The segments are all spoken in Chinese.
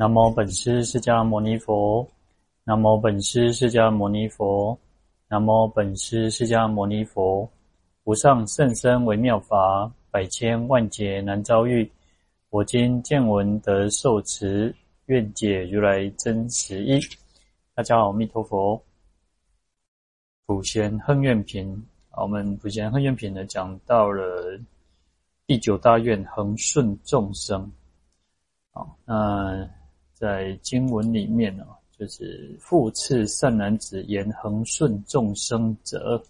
南无本师释迦牟尼佛，南无本师释迦牟尼佛，南无本师释迦牟尼佛。无上甚深微妙法，百千万劫难遭遇。我今见闻得受持，愿解如来真实义。大家好，阿弥陀佛。普贤恨愿品，我们普贤恨愿品呢，讲到了第九大愿恒顺众生。好，那在经文里面呢，就是复次善男子言恒顺众生者。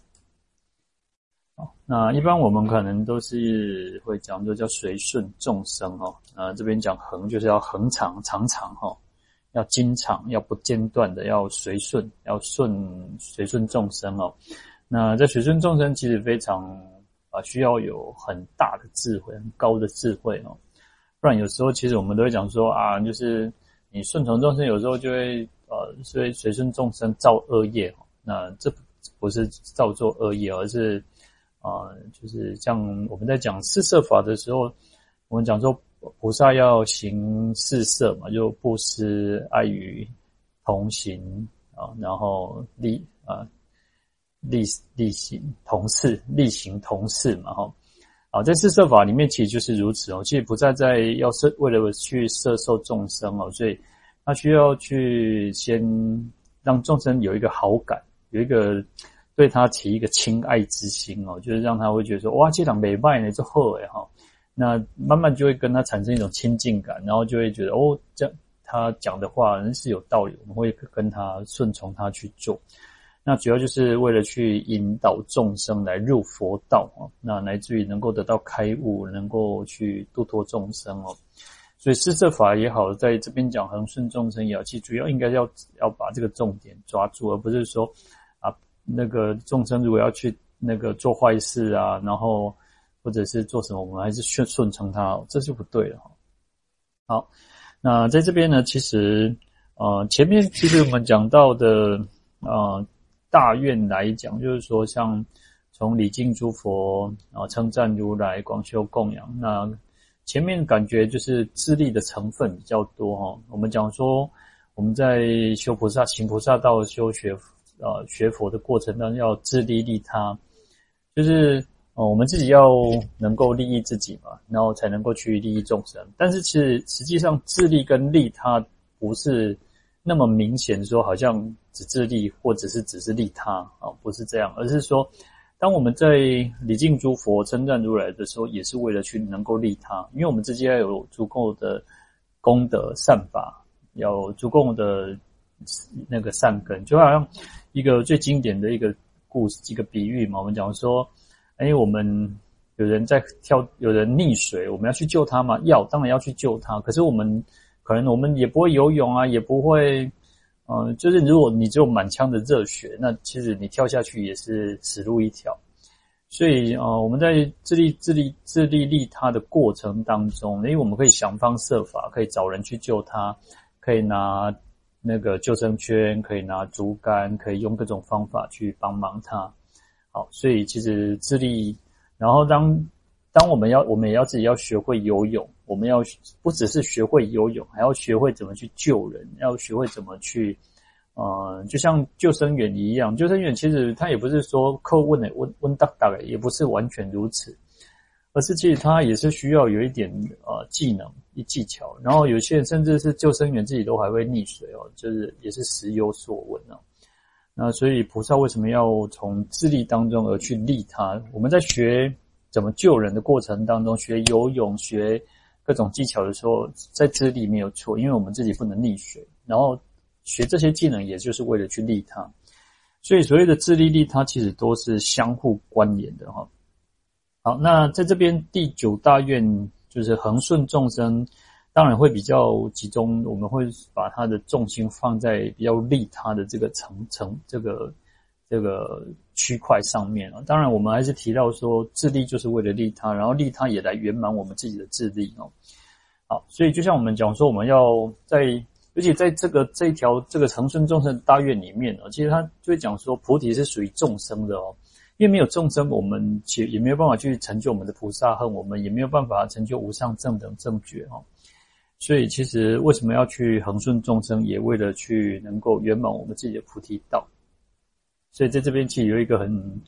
那一般我们可能都是会讲，就叫随顺众生哦。啊，这边讲恒就是要恒常、常常哈，要经常、要不间断的要随顺，要顺随顺众生哦。那在随顺众生，其实非常啊，需要有很大的智慧、很高的智慧哦。不然有时候其实我们都会讲说啊，就是你顺从众生，有时候就会呃，随随顺众生造恶业。那这不是造作恶业，而是。啊、呃，就是像我们在讲四摄法的时候，我们讲说菩萨要行四摄嘛，就布施、爱语、同行啊，然后利啊利利行同事，利行同事嘛，哈啊，在四摄法里面其实就是如此哦。其实菩萨在要摄为了去摄受众生哦，所以他需要去先让众生有一个好感，有一个。对他起一个亲爱之心哦，就是让他会觉得说，哇，这档没拜呢，就好哎哈。那慢慢就会跟他产生一种亲近感，然后就会觉得哦，这他讲的话是有道理，我们会跟他顺从他去做。那主要就是为了去引导众生来入佛道啊，那来自于能够得到开悟，能够去度脱众生哦。所以四摄法也好，在这边讲恒顺众生也好，其实主要应该要要把这个重点抓住，而不是说啊。那个众生如果要去那个做坏事啊，然后或者是做什么，我们还是顺顺从他，这就不对了哈。好，那在这边呢，其实呃前面其实我们讲到的呃大愿来讲，就是说像从礼敬诸佛，然后称赞如来，广修供养。那前面感觉就是自利的成分比较多哈。我们讲说我们在修菩萨行菩萨道修学。呃，学佛的过程当中要自利利他，就是哦，我们自己要能够利益自己嘛，然后才能够去利益众生。但是其实实际上自利跟利他不是那么明显，说好像只自利或者是只是利他啊，不是这样，而是说，当我们在礼敬诸佛、称赞如来的时候，也是为了去能够利他，因为我们自己要有足够的功德善法，要有足够的那个善根，就好像。一个最经典的一个故事，一个比喻嘛，我们讲说，哎，我们有人在跳，有人溺水，我们要去救他吗？要，当然要去救他。可是我们可能我们也不会游泳啊，也不会，嗯、就是如果你只有满腔的热血，那其实你跳下去也是死路一条。所以，呃，我们在自利、自利、自利利他的过程当中，因为我们可以想方设法，可以找人去救他，可以拿。那个救生圈可以拿竹竿，可以用各种方法去帮忙他。好，所以其实自利，然后当当我们要，我们也要自己要学会游泳，我们要不只是学会游泳，还要学会怎么去救人，要学会怎么去，呃，就像救生员一样，救生员其实他也不是说靠问的问问大大的，也不是完全如此。而是其实他也是需要有一点呃技能、一技巧，然后有些人甚至是救生员自己都还会溺水哦，就是也是时有所闻哦。那所以菩萨为什么要从自利当中而去利他？我们在学怎么救人的过程当中，学游泳、学各种技巧的时候，在自利没有错，因为我们自己不能溺水，然后学这些技能也就是为了去利他。所以所谓的自利利他，其实都是相互关联的哈。好，那在这边第九大愿就是恒顺众生，当然会比较集中，我们会把它的重心放在比较利他的这个层层这个这个区块上面啊。当然，我们还是提到说自利就是为了利他，然后利他也来圆满我们自己的自利哦。好，所以就像我们讲说，我们要在，而且在这个这一条这个恒顺众生大愿里面呢，其实他就会讲说，菩提是属于众生的哦。因为没有众生，我们其实也没有办法去成就我们的菩萨行，我们也没有办法成就无上正等正觉哦。所以其实为什么要去恒顺众生，也为了去能够圆满我们自己的菩提道。所以在这边其实有一个很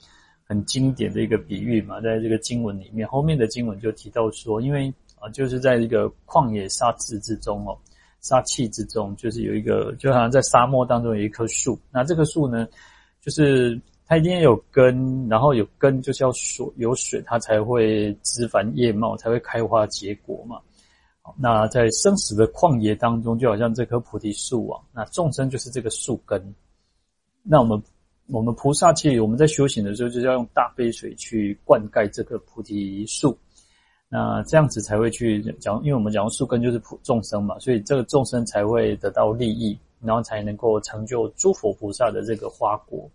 很经典的一个比喻嘛，在这个经文里面，后面的经文就提到说，因为啊，就是在一个旷野沙质之中哦，沙气之中，就是有一个，就好像在沙漠当中有一棵树，那这棵树呢，就是它一定有根，然后有根就是要水，有水它才会枝繁叶茂，才会开花结果嘛。那在生死的旷野当中，就好像这棵菩提树啊，那众生就是这个树根，那我们。我们菩萨其实我们在修行的时候，就是要用大杯水去灌溉这个菩提树，那这样子才会去讲，因为我们讲树根就是普众生嘛，所以这个众生才会得到利益，然后才能够成就诸佛菩萨的这个花果。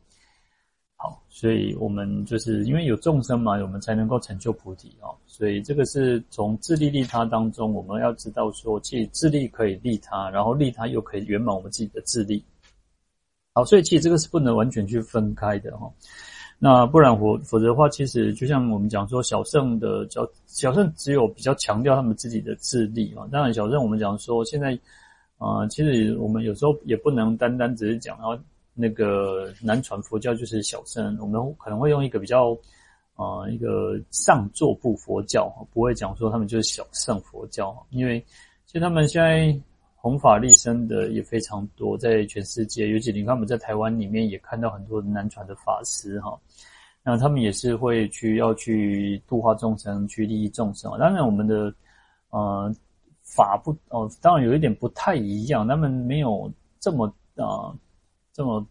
好，所以我们就是因为有众生嘛，我们才能够成就菩提哦。所以这个是从自利利他当中，我们要知道说，既自利可以利他，然后利他又可以圆满我们自己的自利。好，所以其实这个是不能完全去分开的哈。那不然否否则的话，其实就像我们讲说，小圣的小小乘只有比较强调他们自己的自利啊。当然，小圣我们讲说现在啊、其实我们有时候也不能单单只是讲啊那个南传佛教就是小圣，我们可能会用一个比较啊、一个上座部佛教，不会讲说他们就是小圣佛教，因为其实他们现在。弘法利生的也非常多，在全世界，尤其你看我们在台湾里面也看到很多南传的法师哈，那他们也是会去要去度化众生，去利益众生。当然我们的呃法不哦，当然有一点不太一样，他们没有这么啊、这么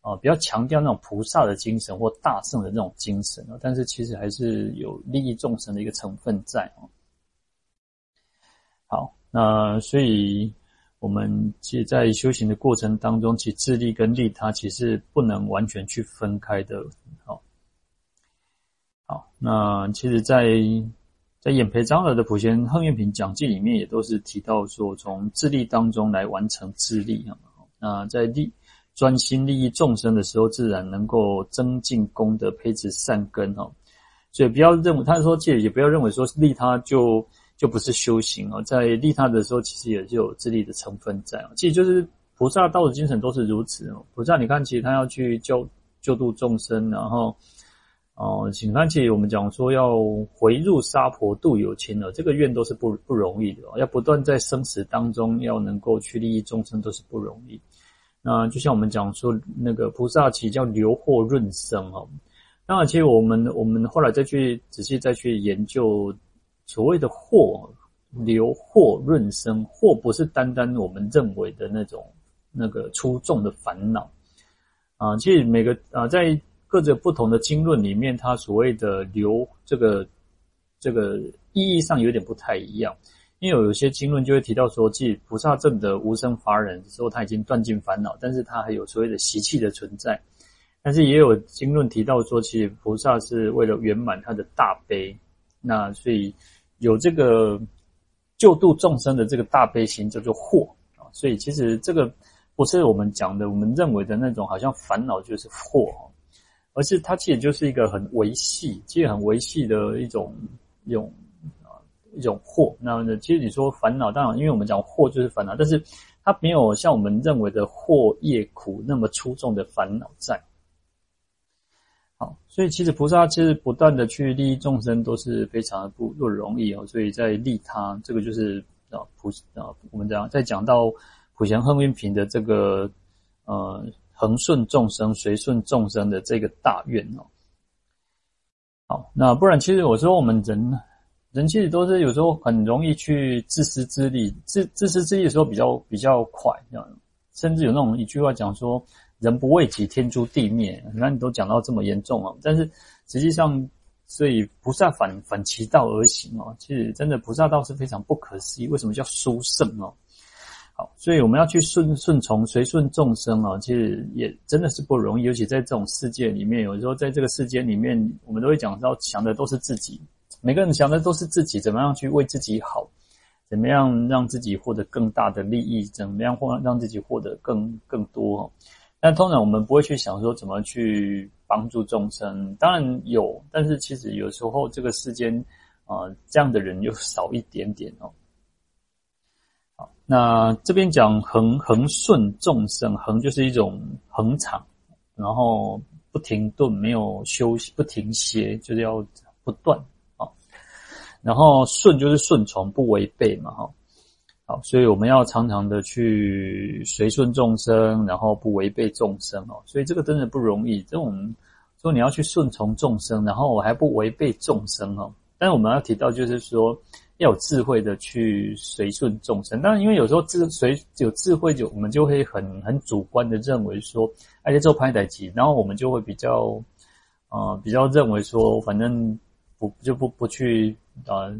啊、比较强调那种菩萨的精神或大圣的那种精神啊，但是其实还是有利益众生的一个成分在哦。好。那所以，我们其实，在修行的过程当中，其自利跟利他，其实不能完全去分开的。好，好，那其实在，在演培长老的普贤行愿品讲记里面，也都是提到说，从自利当中来完成自利啊。那在利专心利益众生的时候，自然能够增进功德，培植善根哦。所以不要认为，他说，其实也不要认为说利他就。就不是修行哦，在利他的时候，其实也就有自利的成分在哦。其实就是菩萨道的精神都是如此哦。菩萨，你看，其实他要去救救度众生，然后哦，请看，其实我们讲说要回入沙婆度有情哦，这个愿都是不不容易的哦。要不断在生死当中要能够去利益众生，都是不容易。那就像我们讲说，那个菩萨其实叫流祸润生哦。当然，其实我们我们后来再去仔细再去研究。所谓的祸，流祸润生，祸不是单单我们认为的那种那个粗重的烦恼啊。其实每个啊，在各个不同的经论里面，它所谓的流这个这个意义上有点不太一样。因为有些经论就会提到说，即菩萨证得无生法忍的时候，他已经断尽烦恼，但是他还有所谓的习气的存在。但是也有经论提到说，其实菩萨是为了圆满他的大悲，那所以。有这个救度众生的这个大悲心叫做祸啊，所以其实这个不是我们讲的，我们认为的那种好像烦恼就是祸，而是它其实就是一个很维系，其实很维系的一种一种一种祸。那，其实你说烦恼，当然因为我们讲祸就是烦恼，但是它没有像我们认为的祸业苦那么出众的烦恼在。所以其实菩萨其实不断的去利益众生都是非常的不不容易哦。所以在利他这个就是啊普啊我们讲在讲到普贤行愿品的这个呃恒顺众生随顺众生的这个大愿哦。好，那不然其实我说我们人人其实都是有时候很容易去自私自利，自自私自利的时候比较比较快，甚至有那种一句话讲说。人不为己，天诛地灭。那你都讲到这么严重啊？但是实际上，所以菩萨反反其道而行哦。其实真的菩萨道是非常不可思议。为什么叫殊胜哦？好，所以我们要去顺顺从随顺众生哦。其实也真的是不容易，尤其在这种世界里面，有时候在这个世界里面，我们都会讲到想的都是自己，每个人想的都是自己，怎么样去为自己好，怎么样让自己获得更大的利益，怎么样获让自己获得更更多。但通常我们不会去想说怎么去帮助众生，当然有，但是其实有时候这个世间啊、这样的人又少一点点哦。好那这边讲恒恒顺众生，恒就是一种恒常，然后不停顿，没有休息，不停歇，就是要不断啊。然后顺就是顺从，不违背嘛，哈。好，所以我们要常常的去随顺众生，然后不违背众生哦。所以这个真的不容易。这种说你要去顺从众生，然后我还不违背众生哦。但是我们要提到，就是说。要有智慧的去随顺众生，当然，因为有时候智随有智慧，就我们就会很很主观的认为说，而且做拍歹机，然后我们就会比较，呃，比较认为说，反正不就不不去，呃，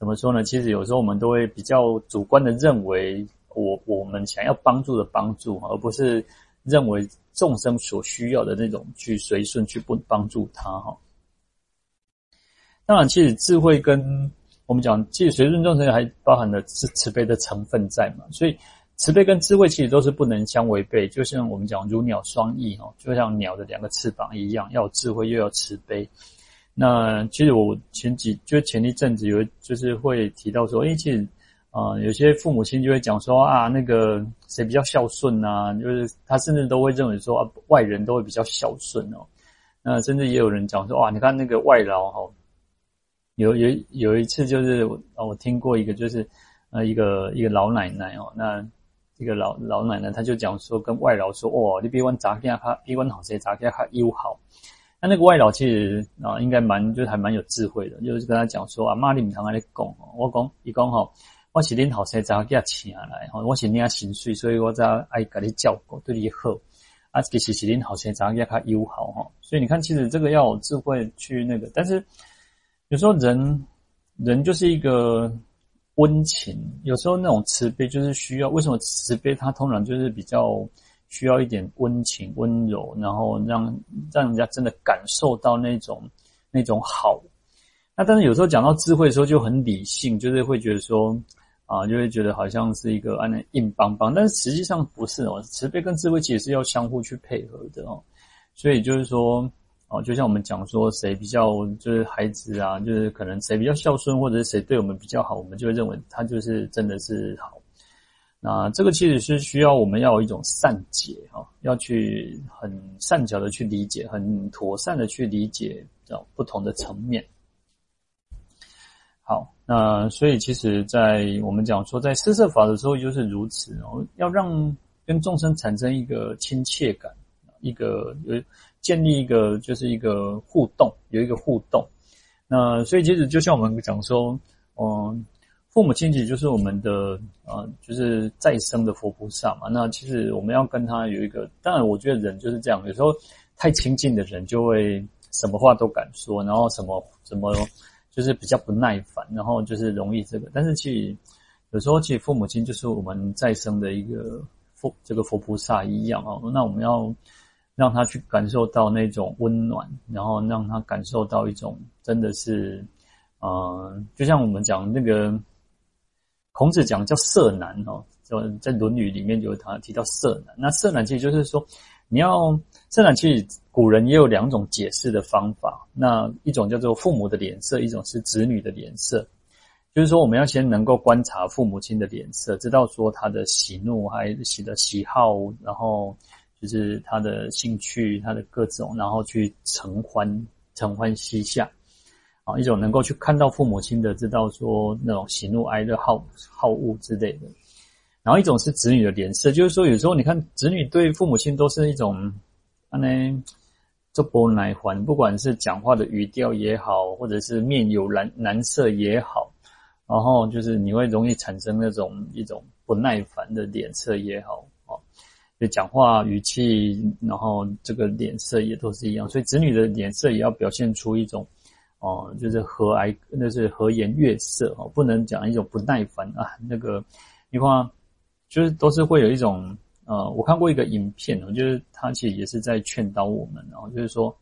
怎么说呢？其实有时候我们都会比较主观的认为我，我我们想要帮助的帮助，而不是认为众生所需要的那种去随顺去不帮助他哈。当然，其实智慧跟我们讲，其实随顺众生还包含了慈慈悲的成分在嘛，所以慈悲跟智慧其实都是不能相违背。就像我们讲如鸟双翼哦，就像鸟的两个翅膀一样，要有智慧又要慈悲。那其实我前几就前一阵子有就是会提到说，诶，其实啊、有些父母亲就会讲说啊，那个谁比较孝顺啊，就是他甚至都会认为说啊，外人都会比较孝顺哦。那甚至也有人讲说，哇，你看那个外劳哈。有有有一次就是我我听过一个就是呃一个一个老奶奶哦，那一个老老奶奶她就讲说跟外劳说哦，你比阮查囝较比阮后生查囝较友好。那那个外老其实啊应该蛮就是还蛮有智慧的，就是跟他讲说啊妈你唔通安尼讲哦，我讲伊讲吼，我是恁后生查囝请来吼，我是领薪水，所以我才爱甲你照顾对你好。啊其实是恁后生查囝较友好哈，所以你看其实这个要有智慧去那个，但是。有时候人，人就是一个温情。有时候那种慈悲就是需要。为什么慈悲它通常就是比较需要一点温情、温柔，然后让让人家真的感受到那种那种好。那但是有时候讲到智慧的时候就很理性，就是会觉得说啊，就会觉得好像是一个啊硬邦邦。但是实际上不是哦，慈悲跟智慧其实是要相互去配合的哦。所以就是说。哦，就像我们讲说，谁比较就是孩子啊，就是可能谁比较孝顺，或者是谁对我们比较好，我们就会认为他就是真的是好。那这个其实是需要我们要有一种善解哈，要去很善巧的去理解，很妥善的去理解这种不同的层面。好，那所以其实，在我们讲说，在施设法的时候就是如此哦，要让跟众生产生一个亲切感，一个有。建立一个就是一个互动，有一个互动。那所以其实就像我们讲说，嗯，父母亲其实就是我们的呃，就是再生的佛菩萨嘛。那其实我们要跟他有一个，当然我觉得人就是这样，有时候太亲近的人就会什么话都敢说，然后什么什么就是比较不耐烦，然后就是容易这个。但是其实有时候其实父母亲就是我们再生的一个佛这个佛菩萨一样哦。那我们要。让他去感受到那种温暖，然后让他感受到一种真的是，呃，就像我们讲那个孔子讲叫色难哦，就在《论语》里面就他提到色难。那色难其实就是说，你要色难，其实古人也有两种解释的方法。那一种叫做父母的脸色，一种是子女的脸色。就是说，我们要先能够观察父母亲的脸色，知道说他的喜怒还喜的喜好，然后。就是他的兴趣，他的各种，然后去承欢承欢膝下，啊，一种能够去看到父母亲的，知道说那种喜怒哀乐好好恶之类的。然后一种是子女的脸色，就是说有时候你看子女对父母亲都是一种，啊呢，这波乃还，不管是讲话的语调也好，或者是面有难难色也好，然后就是你会容易产生那种一种不耐烦的脸色也好。就讲话语气，然后这个脸色也都是一样，所以子女的脸色也要表现出一种，哦、就是和蔼，那是和颜悦色哦，不能讲一种不耐烦啊。那个，你看，就是都是会有一种，呃，我看过一个影片，我觉得他其实也是在劝导我们，然后就是说，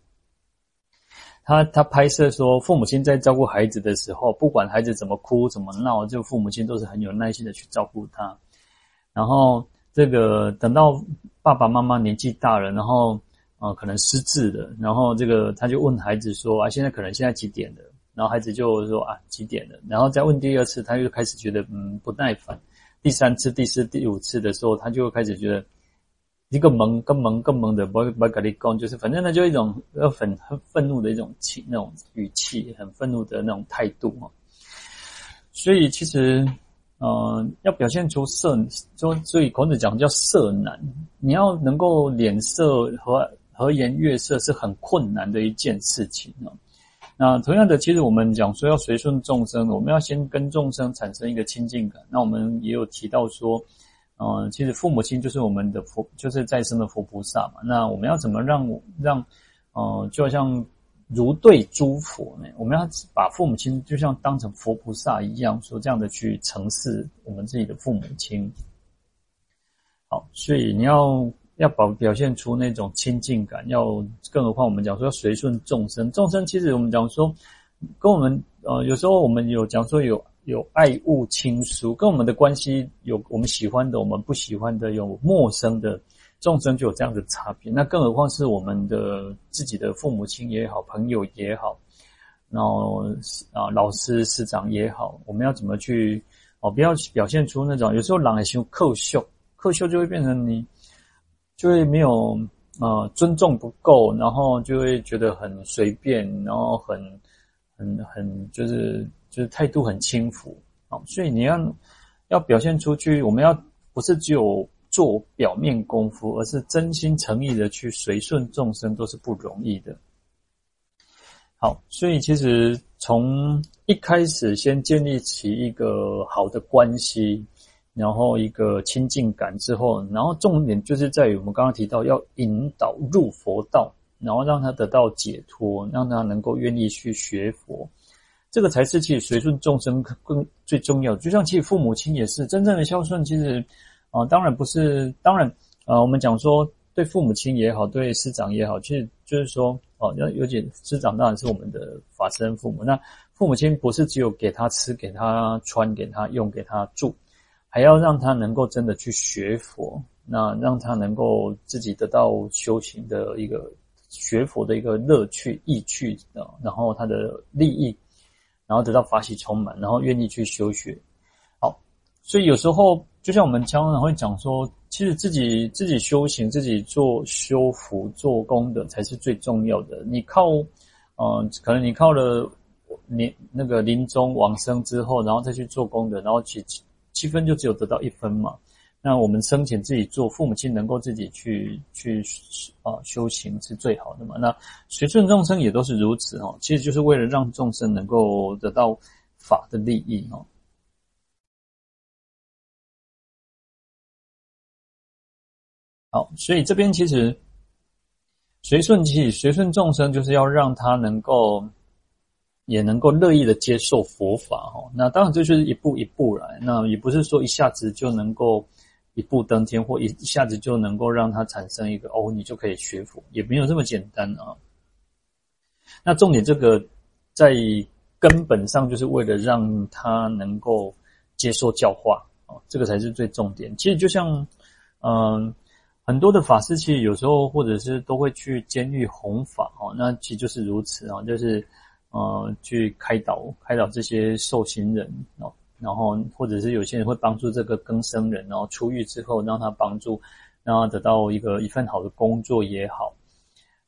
他他拍摄说，父母亲在照顾孩子的时候，不管孩子怎么哭怎么闹，就父母亲都是很有耐心的去照顾他，然后。这个等到爸爸妈妈年纪大了，然后啊、可能失智的，然后这个他就问孩子说啊，现在可能现在几点了？然后孩子就说啊几点了？然后再问第二次，他又开始觉得嗯不耐烦，第三次、第四、第五次的时候，他就开始觉得一个萌、更萌、更萌的，不不跟你讲，就是反正他，就一种很很愤怒的一种气，那种语气，很愤怒的那种态度啊。所以其实，嗯、呃，要表现出色，就所以孔子讲叫色难，你要能够脸色和和颜悦色是很困难的一件事情啊。那同样的，其实我们讲说要随顺众生，我们要先跟众生产生一个亲近感。那我们也有提到说，呃，其实父母亲就是我们的佛，就是再生的佛菩萨嘛。那我们要怎么让让，呃，就像如对诸佛呢？我们要把父母亲就像当成佛菩萨一样，说这样的去承事我们自己的父母亲。好，所以你要。要表表现出那种亲近感，要更何况我们讲说要随顺众生，众生其实我们讲说跟我们呃有时候我们有讲说有有爱物亲疏，跟我们的关系有我们喜欢的，我们不喜欢的，有陌生的众生就有这样的差别。那更何况是我们的自己的父母亲也好，朋友也好，然后啊老师师长也好，我们要怎么去哦不要表现出那种有时候狼也喜欢客秀，客秀就会变成你。就会没有呃尊重不够，然后就会觉得很随便，然后很很很就是就是态度很轻浮啊。所以你要要表现出去，我们要不是只有做表面功夫，而是真心诚意的去随顺众生，都是不容易的。好，所以其实从一开始先建立起一个好的关系。然后一个亲近感之后，然后重点就是在于我们刚刚提到要引导入佛道，然后让他得到解脱，让他能够愿意去学佛，这个才是其实随顺众生更最重要。就像其实父母亲也是真正的孝顺，其实啊、当然不是，当然啊、呃，我们讲说对父母亲也好，对师长也好，其实就是说哦，要尤其师长当然是我们的法身父母，那父母亲不是只有给他吃、给他穿、给他用、给他住。还要让他能够真的去学佛，那让他能够自己得到修行的一个学佛的一个乐趣、意趣啊，然后他的利益，然后得到法喜充满，然后愿意去修学。好，所以有时候就像我们常常会讲说，其实自己自己修行、自己做修福、做功德才是最重要的。你靠，嗯、呃，可能你靠了你那个临终往生之后，然后再去做功德，然后去。七分就只有得到一分嘛？那我们生前自己做，父母亲能够自己去去啊修行是最好的嘛？那随顺众生也都是如此哦，其实就是为了让众生能够得到法的利益哦。好，所以这边其实随顺其实随顺众生，就是要让他能够。也能够乐意的接受佛法哈，那当然这就是一步一步来，那也不是说一下子就能够一步登天，或一一下子就能够让他产生一个哦，你就可以学佛，也没有这么简单啊。那重点这个在根本上就是为了让他能够接受教化啊，这个才是最重点。其实就像嗯，很多的法师其实有时候或者是都会去监狱弘法哦，那其实就是如此啊，就是。呃，去开导开导这些受刑人哦，然后或者是有些人会帮助这个更生人，然后出狱之后让他帮助，让他得到一个一份好的工作也好。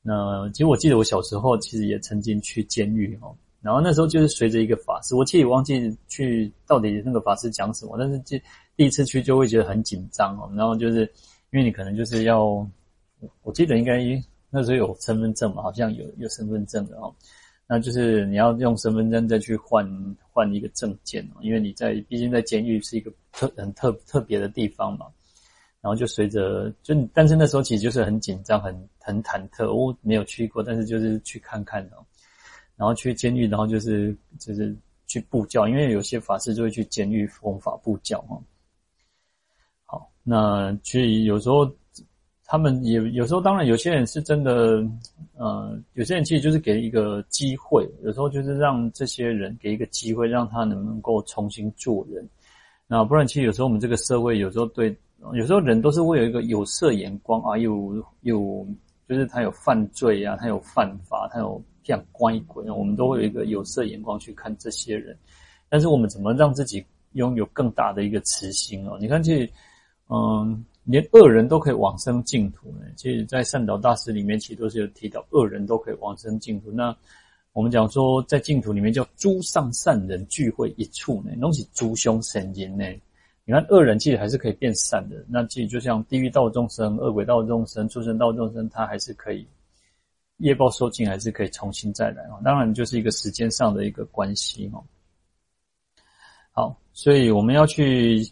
那其实我记得我小时候其实也曾经去监狱哦，然后那时候就是随着一个法师，我其实也忘记去到底那个法师讲什么，但是就第一次去就会觉得很紧张哦，然后就是因为你可能就是要，我记得应该那时候有身份证嘛，好像有有身份证的哦。那就是你要用身份证再去换换一个证件哦，因为你在毕竟在监狱是一个特很特特别的地方嘛。然后就随着就，但是那时候其实就是很紧张，很很忐忑。我没有去过，但是就是去看看哦。然后去监狱，然后就是就是去布教，因为有些法师就会去监狱弘法布教哦。好，那其实有时候。他们也有时候，当然有些人是真的，呃，有些人其实就是给一个机会，有时候就是让这些人给一个机会，让他能够重新做人。那不然，其实有时候我们这个社会有时候对，有时候人都是会有一个有色眼光啊，有有就是他有犯罪啊，他有犯法，他有这样乖鬼，我们都会有一个有色眼光去看这些人。但是我们怎么让自己拥有更大的一个慈心哦。你看，其实，嗯，连恶人都可以往生净土呢。其实，在善导大师里面，其实都是有提到，恶人都可以往生净土。那我们讲说，在净土里面叫诸上善人聚会一处呢，东西诸凶神淫呢。你看，恶人其实还是可以变善的。那其实就像地狱道众生、恶鬼道众生、畜生道众生，他还是可以。业报受尽还是可以重新再来啊，当然就是一个时间上的一个关系哦。好，所以我们要去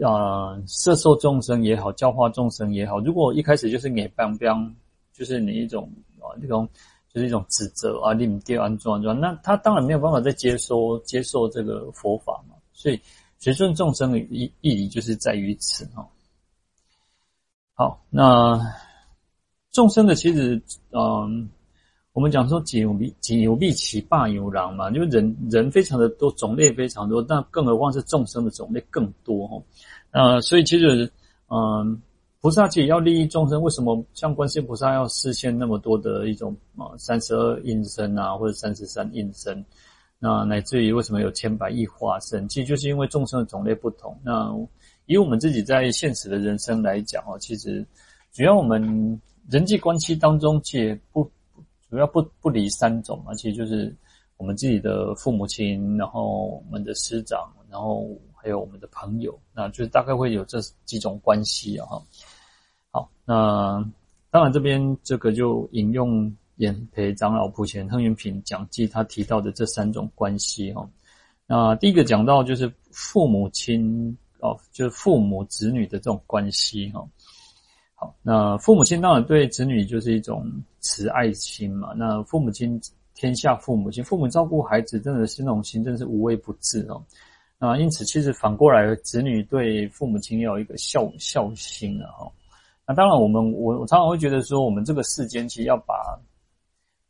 啊，摄受众生也好，教化众生也好，如果一开始就是你邦邦，就是你一种啊，这种就是一种指责啊，你们安装安装，那他当然没有办法再接收接受这个佛法嘛。所以随顺众生的意义就是在于此哦。好，那。众生的其实，嗯，我们讲说“己有必己有必其霸有狼”嘛，就是人人非常的多，种类非常多，但更何况是众生的种类更多哈。呃，所以其实，嗯，菩萨其实要利益众生，为什么像观世音菩萨要示现那么多的一种啊三十二应身啊，或者三十三应身，那乃至于为什么有千百亿化身，其实就是因为众生的种类不同。那以我们自己在现实的人生来讲哦，其实只要我们。人际关系当中，其实不主要不不离三种嘛，其实就是我们自己的父母亲，然后我们的师长，然后还有我们的朋友，那就是大概会有这几种关系啊。哈，好，那当然这边这个就引用演培长老普贤亨元品讲记他提到的这三种关系哈。那第一个讲到就是父母亲哦，就是父母子女的这种关系哈。那父母亲当然对子女就是一种慈爱心嘛。那父母亲天下父母亲，父母照顾孩子真的是那种心，真是无微不至哦。那因此，其实反过来，子女对父母亲要有一个孝孝心啊。哈，那当然，我们我我常常会觉得说，我们这个世间其实要把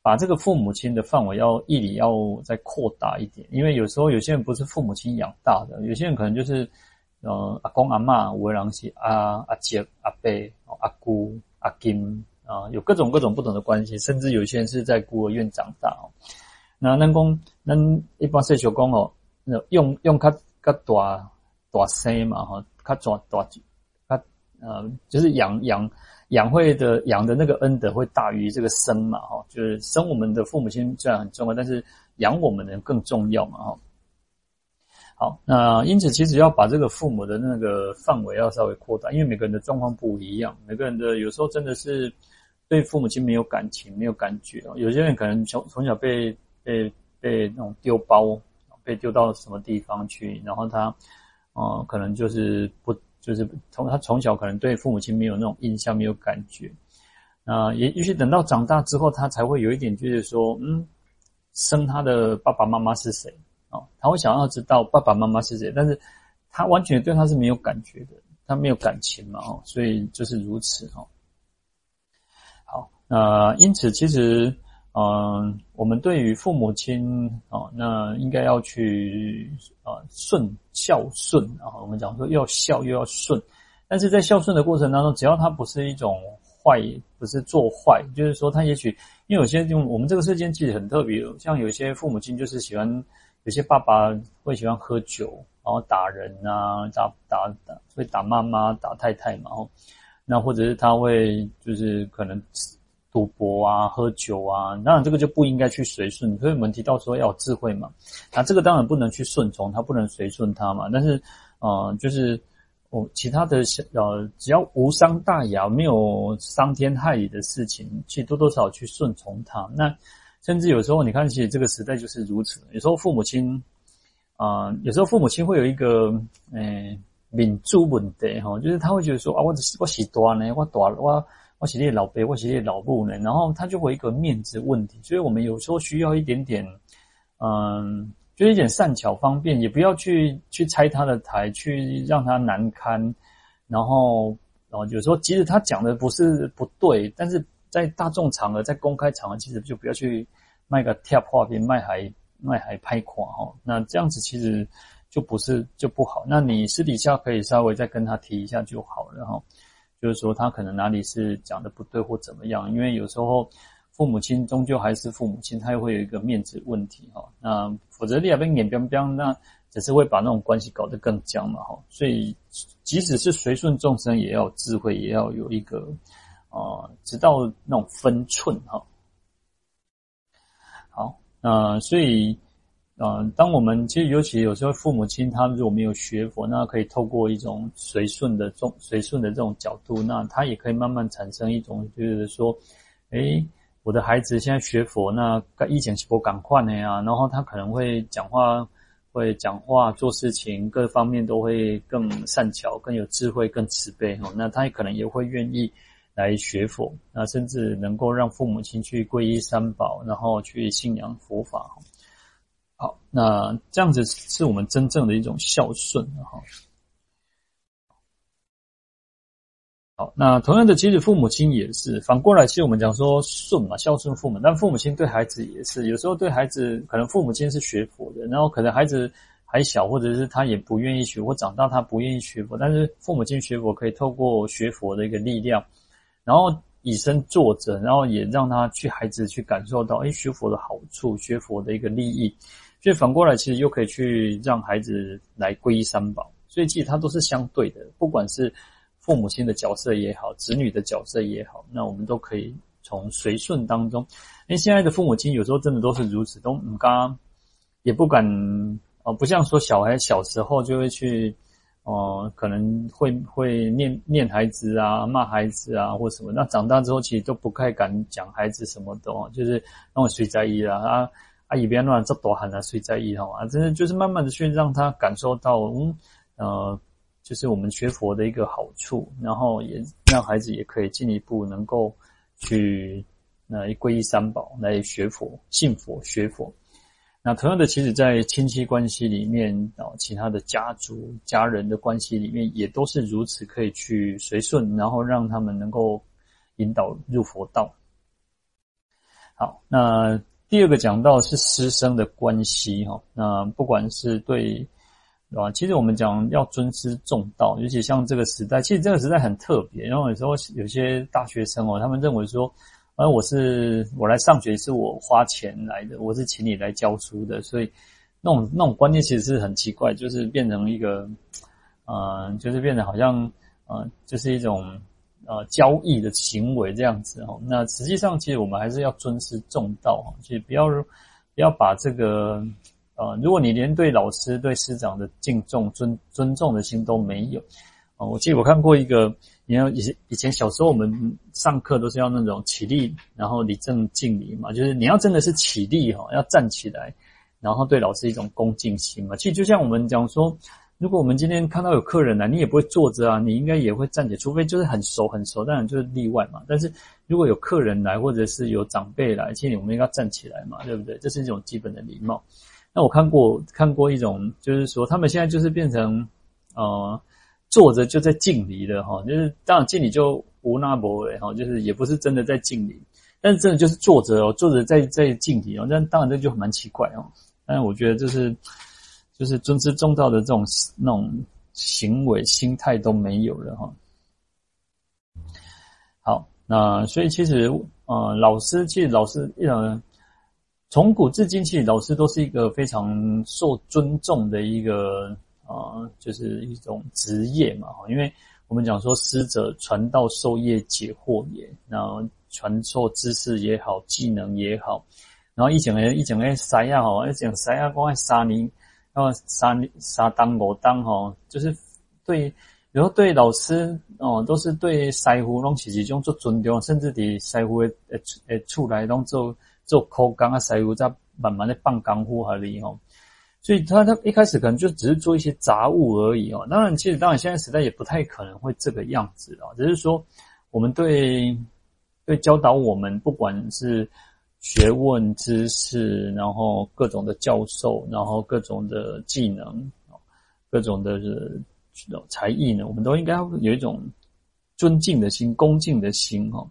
把这个父母亲的范围要义理要再扩大一点，因为有时候有些人不是父母亲养大的，有些人可能就是。呃，阿公阿嬷，有的人是阿阿姐、阿伯、阿姑、阿金啊，有各种各种不同的关系，甚至有些人是在孤儿院长大哦。那咱讲，咱一般说小讲哦，那用用较较大大生嘛哈，较大大较呃，就是养养养会的养的那个恩德会大于这个生嘛哈，就是生我们的父母亲虽然很重要，但是养我们的人更重要嘛哈。好，那因此其实要把这个父母的那个范围要稍微扩大，因为每个人的状况不一样，每个人的有时候真的是对父母亲没有感情、没有感觉。有些人可能从从小被被被那种丢包，被丢到什么地方去，然后他哦、呃，可能就是不就是从他从小可能对父母亲没有那种印象、没有感觉。那也也许等到长大之后，他才会有一点就是说，嗯，生他的爸爸妈妈是谁？哦，他会想要知道爸爸妈妈是谁，但是他完全对他是没有感觉的，他没有感情嘛，哦，所以就是如此，哦。好，那因此其实，嗯，我们对于父母亲，哦，那应该要去啊顺孝顺啊，我们讲说要孝又要顺，但是在孝顺的过程当中，只要他不是一种坏，不是做坏，就是说他也许因为有些用我们这个世间其实很特别，像有些父母亲就是喜欢。有些爸爸会喜欢喝酒，然后打人啊，打打打，会打妈妈、打太太嘛。哦，那或者是他会就是可能赌博啊、喝酒啊，当然这个就不应该去随顺。所以我们提到说要有智慧嘛，那这个当然不能去顺从他，不能随顺他嘛。但是，呃，就是哦，其他的呃，只要无伤大雅、没有伤天害理的事情，其实多多少少去顺从他。那。甚至有时候，你看，其实这个时代就是如此。有时候父母亲，啊、有时候父母亲会有一个，诶、欸，敏珠问题哈，就是他会觉得说啊，我我是大呢，我大我我是你老爸，我是你老母呢，然后他就会一个面子问题。所以我们有时候需要一点点，嗯，就一点善巧方便，也不要去去拆他的台，去让他难堪。然后，然后有时候即使他讲的不是不对，但是。在大众场合，在公开场合，其实就不要去卖个贴画片，卖还卖还拍垮哈。那这样子其实就不是就不好。那你私底下可以稍微再跟他提一下就好了哈。就是说他可能哪里是讲的不对或怎么样，因为有时候父母亲终究还是父母亲，他又会有一个面子问题哈。那否则你也被眼边边，那只是会把那种关系搞得更僵嘛，哈。所以即使是随顺众生，也要智慧，也要有一个啊、直到那种分寸，哈。好，那所以。啊、呃，当我们其实尤其有时候父母亲他如果没有学佛，那可以透过一种随顺的这种随顺的这种角度，那他也可以慢慢产生一种就是说，诶，我的孩子现在学佛，那以前是不赶快的呀，然后他可能会讲话，会讲话做事情各方面都会更善巧、更有智慧、更慈悲哈，那他也可能也会愿意来学佛，那甚至能够让父母亲去皈依三宝，然后去信仰佛法。好，那这样子是我们真正的一种孝顺哈。好，那同样的，其实父母亲也是反过来。其实我们讲说顺嘛，孝顺父母，但父母亲对孩子也是。有时候对孩子，可能父母亲是学佛的，然后可能孩子还小，或者是他也不愿意学，或长大他不愿意学佛，但是父母亲学佛可以透过学佛的一个力量，然后以身作则，然后也让他去孩子去感受到，哎，学佛的好处，学佛的一个利益。所以反过来，其实又可以去让孩子来皈依三宝。所以其实它都是相对的，不管是父母亲的角色也好，子女的角色也好，那我们都可以从随顺当中。因为现在的父母亲有时候真的都是如此，都刚刚也不敢哦，不像说小孩小时候就会去哦、可能会会念念孩子啊，骂孩子啊，或什么。那长大之后，其实都不太敢讲孩子什么的哦，就是那种随在意啦啊。他一边乱这多喊啊，谁在意哈啊？真的就是慢慢的去让他感受到，嗯，呃，就是我们学佛的一个好处，然后也让孩子也可以进一步能够去那皈依三宝来学佛、信佛、学佛。那同样的，其实在亲戚关系里面啊，其他的家族、家人的关系里面，也都是如此，可以去随顺，然后让他们能够引导入佛道。好，那。第二个讲到是师生的关系哈，那不管是对，啊，其实我们讲要尊师重道，尤其像这个时代，其实这个时代很特别。然后有时候有些大学生哦，他们认为说，啊，我是我来上学是我花钱来的，我是请你来教书的，所以那种那种观念其实是很奇怪，就是变成一个，呃，就是变得好像，呃，就是一种。呃，交易的行为这样子哈，那实际上其实我们还是要尊师重道哈，其实不要不要把这个呃，如果你连对老师、对师长的敬重、尊尊重的心都没有啊，我记得我看过一个，你要以前以前小时候我们上课都是要那种起立，然后礼正敬礼嘛，就是你要真的是起立哈，要站起来，然后对老师一种恭敬心嘛。其实就像我们讲说。如果我们今天看到有客人来，你也不会坐着啊，你应该也会站起来，除非就是很熟很熟，当然就是例外嘛。但是如果有客人来，或者是有长辈来，其实我们应该站起来嘛，对不对？这是一种基本的礼貌。那我看过看过一种，就是说他们现在就是变成呃坐着就在敬礼的哈，就是当然敬礼就无那不为哈，就是也不是真的在敬礼，但是真的就是坐着哦，坐着在在敬礼哦，那当然这就蛮奇怪哦。但是我觉得就是。就是尊师重道的这种那种行为心态都没有了哈。好，那所以其实呃，老师其实老师呃，从古至今其实老师都是一个非常受尊重的一个呃，就是一种职业嘛哈。因为我们讲说师者，传道授业解惑也，然后传授知识也好，技能也好，然后一整个一整个塞亚吼，一整塞亚光三年。然后三三当五当吼，就是对，然后对老师哦，都是对师傅拢是一种做尊重，甚至伫师傅诶诶诶厝内拢做做苦工啊，师傅再慢慢的放功夫合理吼。所以他他一开始可能就只是做一些杂物而已哦。当然，其实当然现在时代也不太可能会这个样子啊，只是说我们对对教导我们不管是。学问知识，然后各种的教授，然后各种的技能，各种的才艺呢，我们都应该有一种尊敬的心、恭敬的心哈。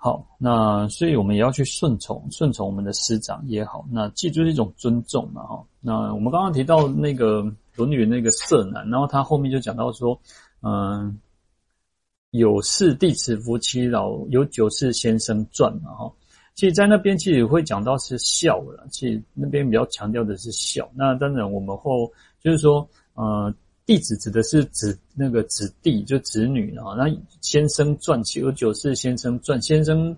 好，那所以我们也要去顺从，顺从我们的师长也好，那记住是一种尊重嘛哈。那我们刚刚提到那个《论语》那个色难，然后他后面就讲到说，嗯，有事弟子服其劳，有酒渍先生饌嘛哈。其实，在那边其实会讲到是孝了。其实那边比较强调的是孝。那当然，我们后就是说，呃，弟子指的是子那个子弟，就子女啊。那先生传其而九世先生传，先生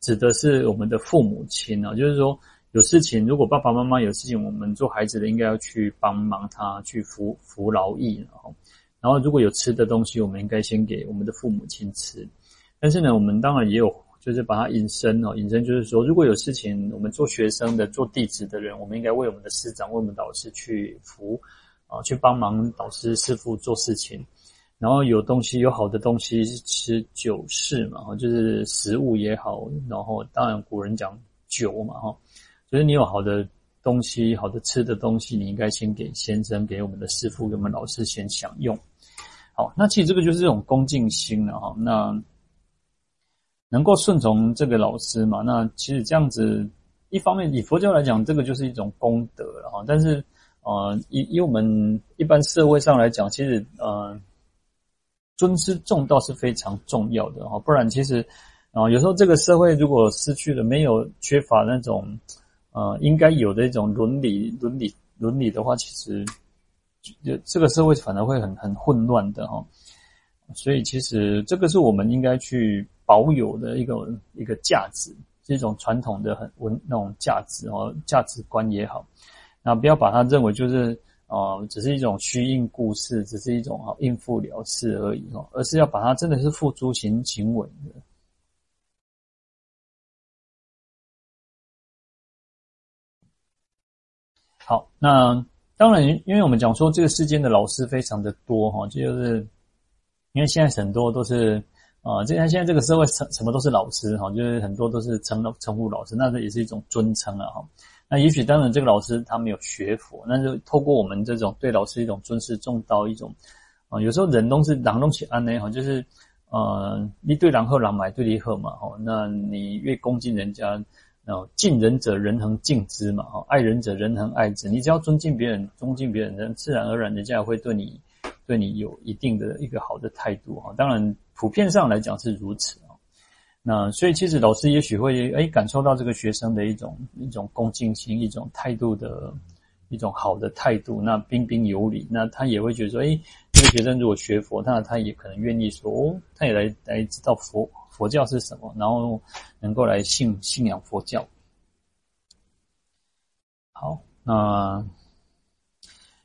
指的是我们的父母亲啊。就是说，有事情，如果爸爸妈妈有事情，我们做孩子的应该要去帮忙他，去服服劳役。然后，然后如果有吃的东西，我们应该先给我们的父母亲吃。但是呢，我们当然也有。就是把它引申哦，引申就是说，如果有事情，我们做学生的、做弟子的人，我们应该为我们的师长、为我们导师去服啊，去帮忙导师师傅做事情。然后有东西，有好的东西吃酒食嘛，就是食物也好。然后当然古人讲酒嘛，哈，就是你有好的东西、好的吃的东西，你应该先给先生、给我们的师傅、给我们老师先享用。好，那其实这个就是一种恭敬心了哈。那能够顺从这个老师嘛？那其实这样子，一方面以佛教来讲，这个就是一种功德了哈。但是，呃，以以我们一般社会上来讲，其实呃，尊师重道是非常重要的哈。不然，其实啊、有时候这个社会如果失去了，没有缺乏那种呃应该有的一种伦理、伦理、伦理的话，其实就这个社会反而会很很混乱的哈。所以，其实这个是我们应该去。保有的一个一个价值，是一种传统的很文那种价值哦，价值观也好，那不要把它认为就是呃，只是一种虚应故事，只是一种啊应付了事而已哦，而是要把它真的是付诸行行为的。好，那当然，因为我们讲说这个世间的老师非常的多哈，这就是因为现在很多都是。啊，这样现在这个社会什什么都是老师哈，就是很多都是称称呼老师，那这也是一种尊称了哈。那也许当然这个老师他没有学佛，那就透过我们这种对老师一种尊师重道，一种啊，有时候人都是人拢起安呢哈，就是呃，你对狼和狼买对你好嘛哈。那你越恭敬人家，啊，敬人者人恒敬之嘛哈，爱人者人恒爱之。你只要尊敬别人，尊敬别人，人自然而然人家也会对你。对你有一定的一个好的态度哈，当然普遍上来讲是如此啊。那所以其实老师也许会诶感受到这个学生的一种一种恭敬心，一种态度的一种好的态度，那彬彬有礼，那他也会觉得说，诶这个学生如果学佛，那他也可能愿意说，哦，他也来来知道佛佛教是什么，然后能够来信信仰佛教。好，那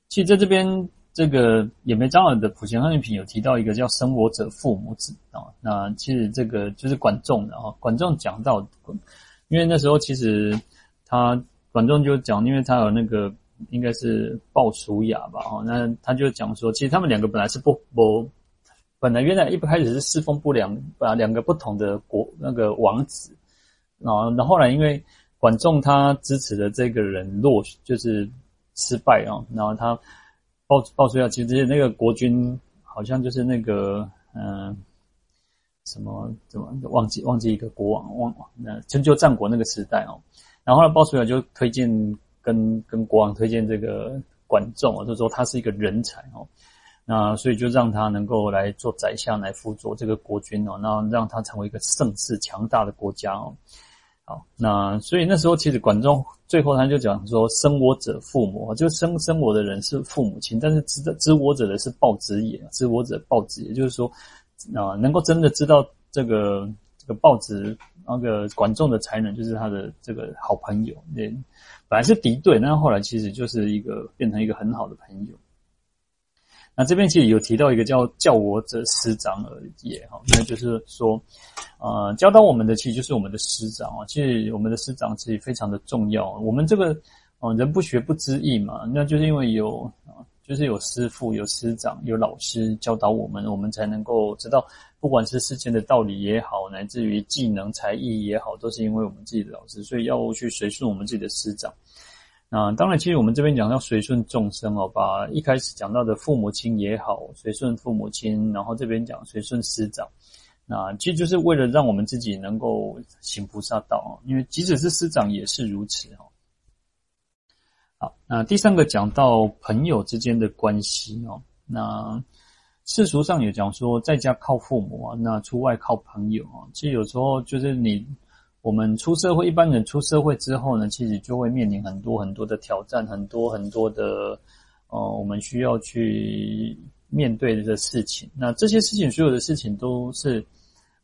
其实在这边。这个演培长老的《普贤行愿品》有提到一个叫“生我者父母子”啊，那其实这个就是管仲的啊。管仲讲到，因为那时候其实他管仲就讲，因为他有那个应该是鲍叔牙吧，哈，那他就讲说，其实他们两个本来是不不，本来原来一开始是侍奉不良，把两个不同的国那个王子啊，然后后来因为管仲他支持的这个人落就是失败啊，然后他。鲍鲍叔牙，其实那个国君好像就是那个嗯、什么怎么忘记忘记一个国王忘那春秋战国那个时代哦，然后呢，鲍叔牙就推荐跟跟国王推荐这个管仲哦，就说他是一个人才哦，那所以就让他能够来做宰相来辅佐这个国君哦，那让他成为一个盛世强大的国家哦。好，那所以那时候其实管仲最后他就讲说，生我者父母，就生生我的人是父母亲，但是知道知我者的是报子也，知我者报子也，就是说，啊、能够真的知道这个这个报子那个管仲的才能，就是他的这个好朋友，对，本来是敌对，但后来其实就是一个变成一个很好的朋友。那这边其实有提到一个叫教我者师长而已哈，那就是说，呃，教导我们的其实就是我们的师长啊。其实我们的师长其实非常的重要。我们这个，呃，人不学不知义嘛，那就是因为有啊，就是有师父、有师长、有老师教导我们，我们才能够知道，不管是世间的道理也好，乃至于技能才艺也好，都是因为我们自己的老师，所以要去随顺我们自己的师长。那当然，其实我们这边讲要随顺众生哦，把一开始讲到的父母亲也好，随顺父母亲，然后这边讲随顺师长，那其实就是为了让我们自己能够行菩萨道哦，因为即使是师长也是如此哦。好，那第三个讲到朋友之间的关系哦，那世俗上有讲说，在家靠父母啊，那出外靠朋友啊，其实有时候就是你。我们出社会，一般人出社会之后呢，其实就会面临很多很多的挑战，很多很多的呃，我们需要去面对的事情。那这些事情，所有的事情都是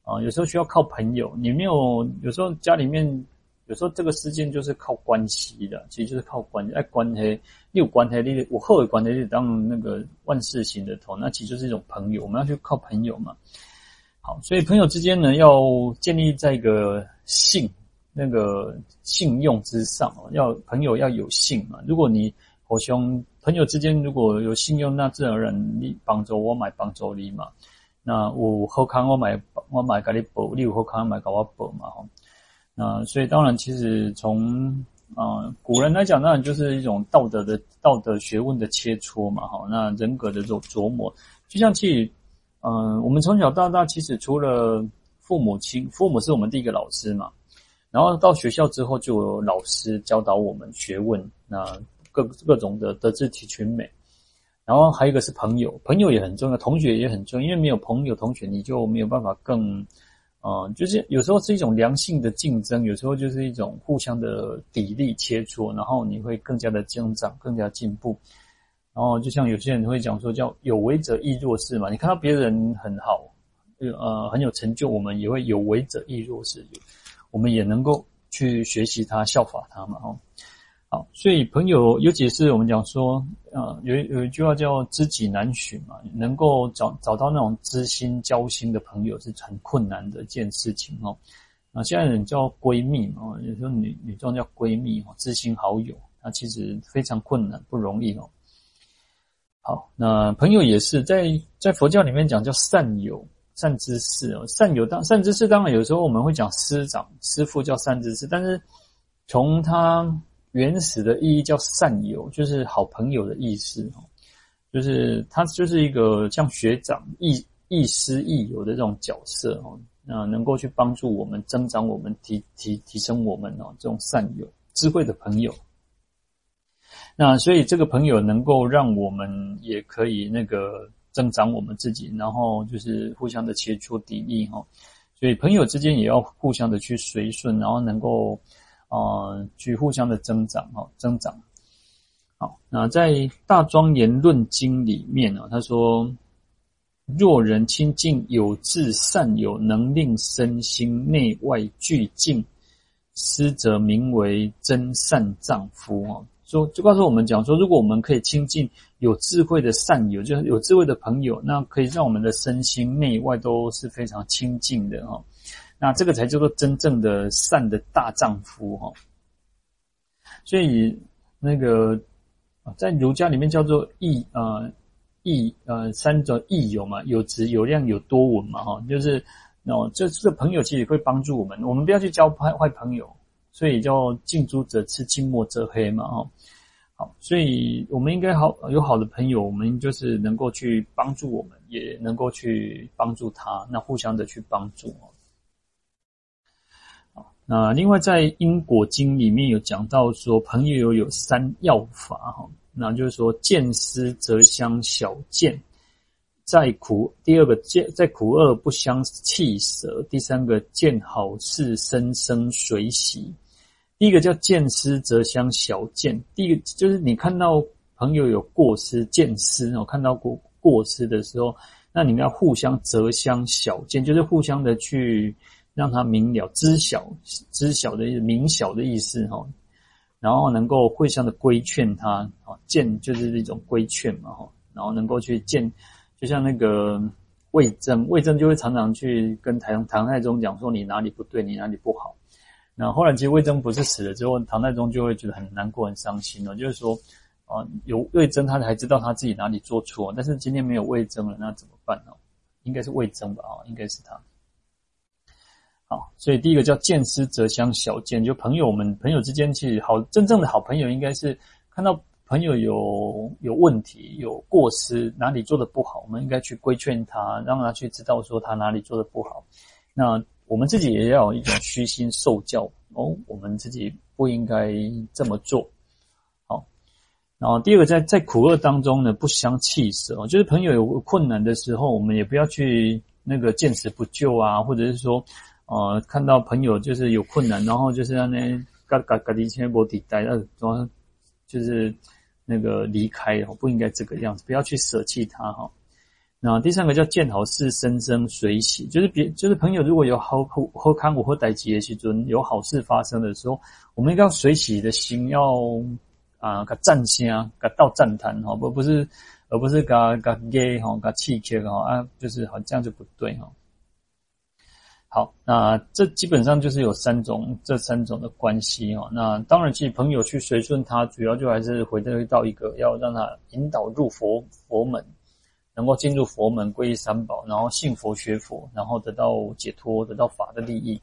啊、呃，有时候需要靠朋友。你没有，有时候家里面，有时候这个事件就是靠关系的，其实就是靠关系。哎，关系，你有关系，你我后有关系，你当那个万事行的头，那其实就是一种朋友。我们要去靠朋友嘛。好，所以朋友之间呢，要建立在一个信那个信用之上哦。要朋友要有信嘛。如果你好兄朋友之间如果有信用，那自然而然你帮助我买帮助你嘛。那我好康我买我买给你补，你有好康买给我补嘛。哈，那所以当然其实从啊、古人来讲，当然就是一种道德的道德学问的切磋嘛。哈，那人格的这种琢磨，就像去。嗯，我们从小到大，其实除了父母亲，父母是我们第一个老师嘛。然后到学校之后，就有老师教导我们学问，那各各种的德智体群美。然后还有一个是朋友，朋友也很重要，同学也很重要，因为没有朋友、同学，你就没有办法更，嗯，就是有时候是一种良性的竞争，有时候就是一种互相的砥砺切磋，然后你会更加的增长，更加进步。然后就像有些人会讲说，叫有为者亦若是嘛。你看到别人很好，呃，很有成就，我们也会有为者亦若是，我们也能够去学习他，效法他嘛。哦，好，所以朋友，尤其是我们讲说，呃，有有一句话叫知己难寻嘛，能够找找到那种知心交心的朋友是很困难的一件事情哦。那现在人叫闺蜜嘛，有时候女女装叫闺蜜哦，知心好友，那其实非常困难，不容易哦。好，那朋友也是在在佛教里面讲叫善友、善知识哦。善友当善知识，当然有时候我们会讲师长、师父叫善知识，但是从它原始的意义叫善友，就是好朋友的意思哦。就是他就是一个像学长、亦亦师亦友的这种角色哦。那能够去帮助我们增长我们、提提提升我们哦，这种善友、智慧的朋友。那所以这个朋友能够让我们也可以那个增长我们自己，然后就是互相的切磋砥砺哈。所以朋友之间也要互相的去随顺，然后能够啊、去互相的增长哈，增长。好，那在《大庄严论经》里面呢，他说：若人亲近有志善友，能令身心内外俱净，斯则名为真善丈夫啊。说就告诉我们讲说，如果我们可以亲近有智慧的善友，就是有智慧的朋友，那可以让我们的身心内外都是非常清净的哈。那这个才叫做真正的善的大丈夫哈。所以那个在儒家里面叫做义呃义呃三种义友嘛，有质有量有多闻嘛哈，就是哦这这个朋友其实会帮助我们，我们不要去交坏坏朋友。所以叫近朱者赤，近墨者黑嘛，哈，好，所以我们应该好有好的朋友，我们就是能够去帮助我们，也能够去帮助他，那互相的去帮助哦。那另外在《因果经》里面有讲到说，朋友有三要法哈，那就是说见思则相小见。在苦，第二个见在苦恶不相弃舍，第三个见好事生生随喜。第一个叫见思则相小见，第一个就是你看到朋友有过失，见思哦，看到过过失的时候，那你们要互相则相小见，就是互相的去让他明了知晓知晓的意思明晓的意思哈，然后能够互相的规劝他啊，见就是一种规劝嘛哈，然后能够去见，就像那个魏征，魏征就会常常去跟唐唐太宗讲说，你哪里不对，你哪里不好。那后来其实魏征不是死了之后，唐太宗就会觉得很难过、很伤心了。就是说，啊，有魏征，他才知道他自己哪里做错。但是今天没有魏征了，那怎么办呢？应该是魏征吧？啊，应该是他。好，所以第一个叫见思则相小见，就朋友们朋友之间其实好，真正的好朋友应该是看到朋友有有问题、有过失，哪里做的不好，我们应该去规劝他，让他去知道说他哪里做的不好。那。我们自己也要有一种虚心受教哦，我们自己不应该这么做。好，然后第二个在，在在苦厄当中呢，不相弃舍哦，就是朋友有困难的时候，我们也不要去那个见死不救啊，或者是说呃，看到朋友就是有困难，然后就是让那嘎嘎嘎的钱不抵贷，那就是那个离开哦，不应该这个样子，不要去舍弃他哈。那第三个叫见好事生生随喜，就是别就是朋友如果有好好好康我或歹吉的时阵，有好事发生的时候，我们应该要随喜的心要啊，个赞声，个道赞叹哈，不不是，而不是个个给哈，个气切哈啊，就是好这样就不对哈。好，那这基本上就是有三种这三种的关系哈。那当然，其实朋友去随顺他，主要就还是回到一个要让他引导入佛佛门。能够进入佛门，皈依三宝，然后信佛学佛，然后得到解脱，得到法的利益，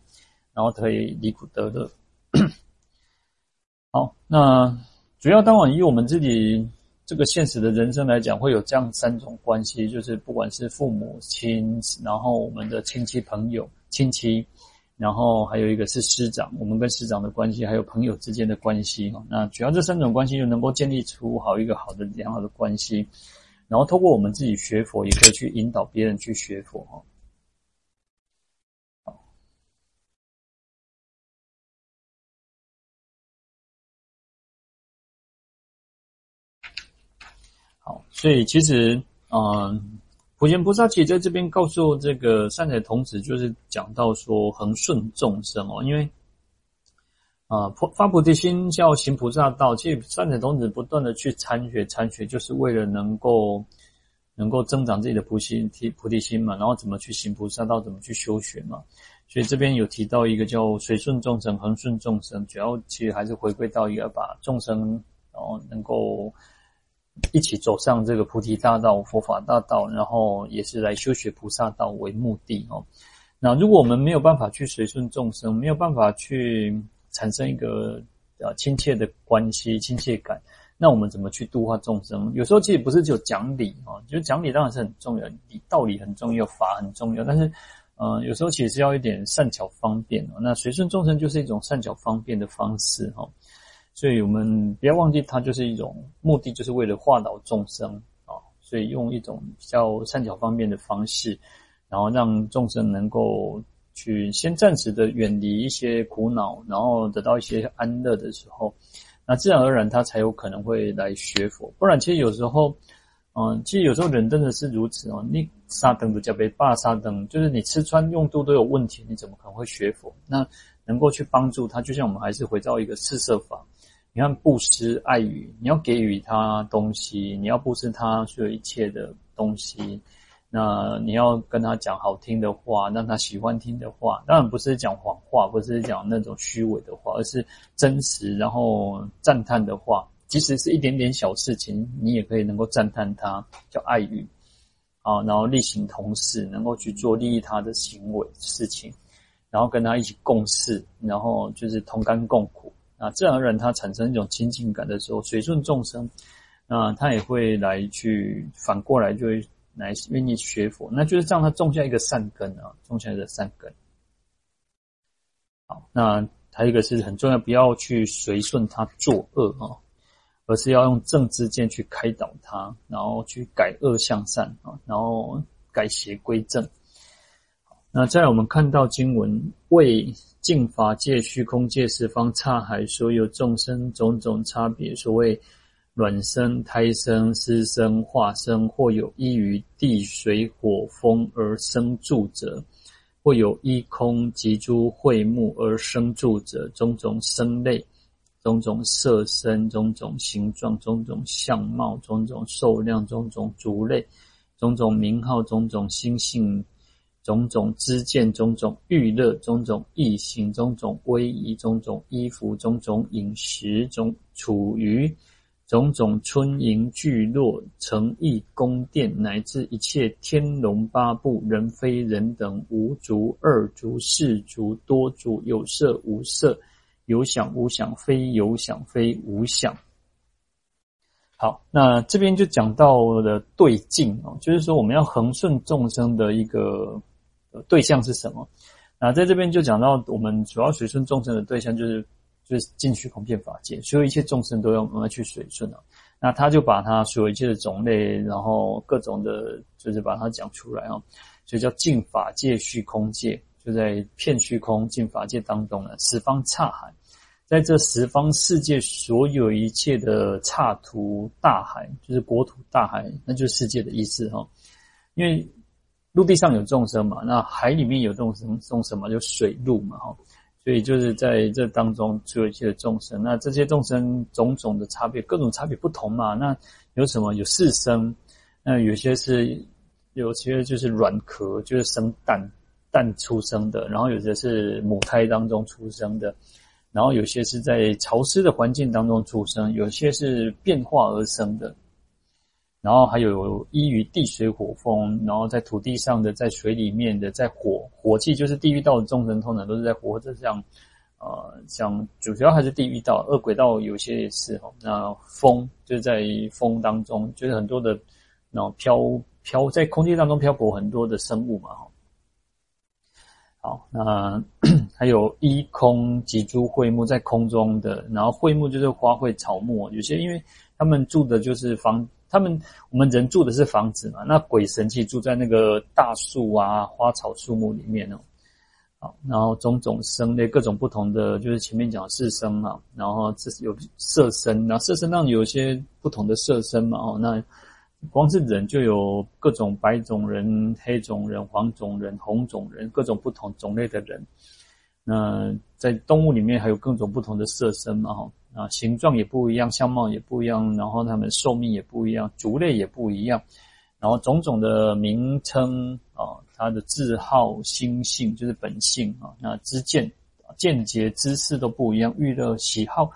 然后可以离苦得乐。好，那主要当然以我们自己这个现实的人生来讲，会有这样三种关系，就是不管是父母亲，然后我们的亲戚朋友亲戚，然后还有一个是师长，我们跟师长的关系，还有朋友之间的关系。那主要这三种关系就能够建立出好一个好的良好的关系。然后透过我们自己学佛，也可以去引导别人去学佛哈。好，所以其实，嗯，普贤菩萨其实在这边告诉这个善财童子，就是讲到说恒顺众生哦，因为。啊，发菩提心叫行菩萨道。其实善财童子不断的去参学参学，就是为了能够能够增长自己的菩提提菩提心嘛。然后怎么去行菩萨道，怎么去修学嘛。所以这边有提到一个叫随顺众生，恒顺众生，主要其实还是回归到一个把众生，然后能够一起走上这个菩提大道、佛法大道，然后也是来修学菩萨道为目的哦。那如果我们没有办法去随顺众生，没有办法去。产生一个呃亲切的关系、亲切感，那我们怎么去度化众生？有时候其实不是只有讲理啊，就是讲理当然是很重要，理道理很重要，法很重要，但是呃有时候其实要一点善巧方便哦。那随顺众生就是一种善巧方便的方式哈，所以我们不要忘记，它就是一种目的，就是为了化导众生啊，所以用一种比较善巧方便的方式，然后让众生能够。去先暂时的远离一些苦恼，然后得到一些安乐的时候，那自然而然他才有可能会来学佛。不然，其实有时候，嗯，其实有时候人真的是如此哦。你杀灯不叫被霸杀灯，就是你吃穿用度都有问题，你怎么可能会学佛？那能够去帮助他，就像我们还是回到一个四摄法。你看布施、爱语，你要给予他东西，你要布施他所有一切的东西。那你要跟他讲好听的话，让他喜欢听的话，当然不是讲谎话，不是讲那种虚伪的话，而是真实，然后赞叹的话。即使是一点点小事情，你也可以能够赞叹他，叫爱语啊，然后力行同事，能够去做利益他的行为事情，然后跟他一起共事，然后就是同甘共苦啊，自然而然他产生一种亲近感的时候，随顺众生，那他也会来去反过来就会。来愿意学佛，那就是让他种下一个善根啊，种下一个善根。好，那还有一个是很重要，不要去随顺他作恶啊，而是要用正知见去开导他，然后去改恶向善啊，然后改邪归正。那再来我们看到经文为净法界、虚空界、十方刹海所有众生种种差别，所谓。卵生、胎生、湿生、化生，或有依于地、水、火、风而生住者；或有依空及诸秽木而生住者。种种生类，种种色身，种种形状，种种相貌，种种寿量，种种族类，种种名号，种种心性，种种知见，种种欲乐，种种意行，种种威仪，种种衣服，种种饮食，种处于。种种村营聚落、城邑宫殿，乃至一切天龙八部、人非人等，无足二足四足多足，有色无色，有想无想，非有想非无想。好，那这边就讲到了对境哦，就是说我们要恒顺众生的一个对象是什么？那在这边就讲到我们主要随顺众生的对象就是。就是尽虚空遍法界，所有一切众生都要慢慢去随顺了。那他就把他所有一切的种类，然后各种的，就是把它讲出来啊。所以叫尽法界、虚空界，就在遍虚空尽法界当中呢，十方刹海，在这十方世界所有一切的刹土大海，就是国土大海，那就是世界的意思哈。因为陆地上有众生嘛，那海里面有众生，众生嘛，就水陆嘛哈。所以就是在这当中，所有一切的众生，那这些众生种种的差别，各种差别不同嘛。那有什么？有四生，那有些是，有些就是软壳，就是生蛋蛋出生的；然后有些是母胎当中出生的；然后有些是在潮湿的环境当中出生；有些是变化而生的。然后还有依于地水火风，然后在土地上的，在水里面的，在火火气，就是地狱道的众生，通常都是在火者像，呃，像主要还是地狱道，恶鬼道有些也是哈。那风就在风当中，就是很多的，然后飘飘在空气当中漂泊很多的生物嘛哈。好，那还有依空及诸卉木在空中的，然后卉木就是花卉草木，有些因为他们住的就是房。他们我们人住的是房子嘛，那鬼神气住在那个大树啊、花草树木里面哦。好，然后种种生类各种不同的，就是前面讲四生嘛，然后这是有色身，那色身上有些不同的色身嘛哦。那光是人就有各种白种人、黑种人、黄种人、红种人，各种不同种类的人。那在动物里面还有各种不同的色身嘛哈。啊，形状也不一样，相貌也不一样，然后它们寿命也不一样，族类也不一样，然后种种的名称啊，它的字号、心性就是本性啊，那知见、见解、知识都不一样，娱乐喜好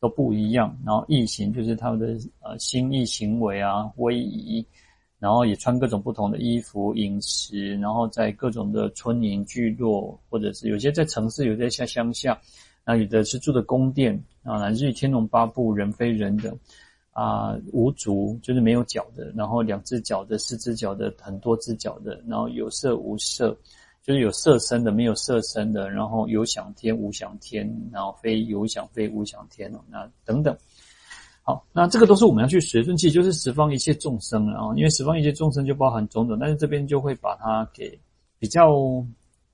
都不一样，然后异行就是他们的呃心意行为啊、威仪，然后也穿各种不同的衣服、饮食，然后在各种的村营聚落，或者是有些在城市，有些在乡下。那有的是住的宫殿啊，乃至于天龙八部、人非人的啊，无足就是没有脚的，然后两只脚的、四只脚的、很多只脚的，然后有色无色，就是有色身的、没有色身的，然后有想天、无想天，然后非有想非无想天哦，那等等。好，那这个都是我们要去随顺去，就是十方一切众生啊，因为十方一切众生就包含种种，但是这边就会把它给比较。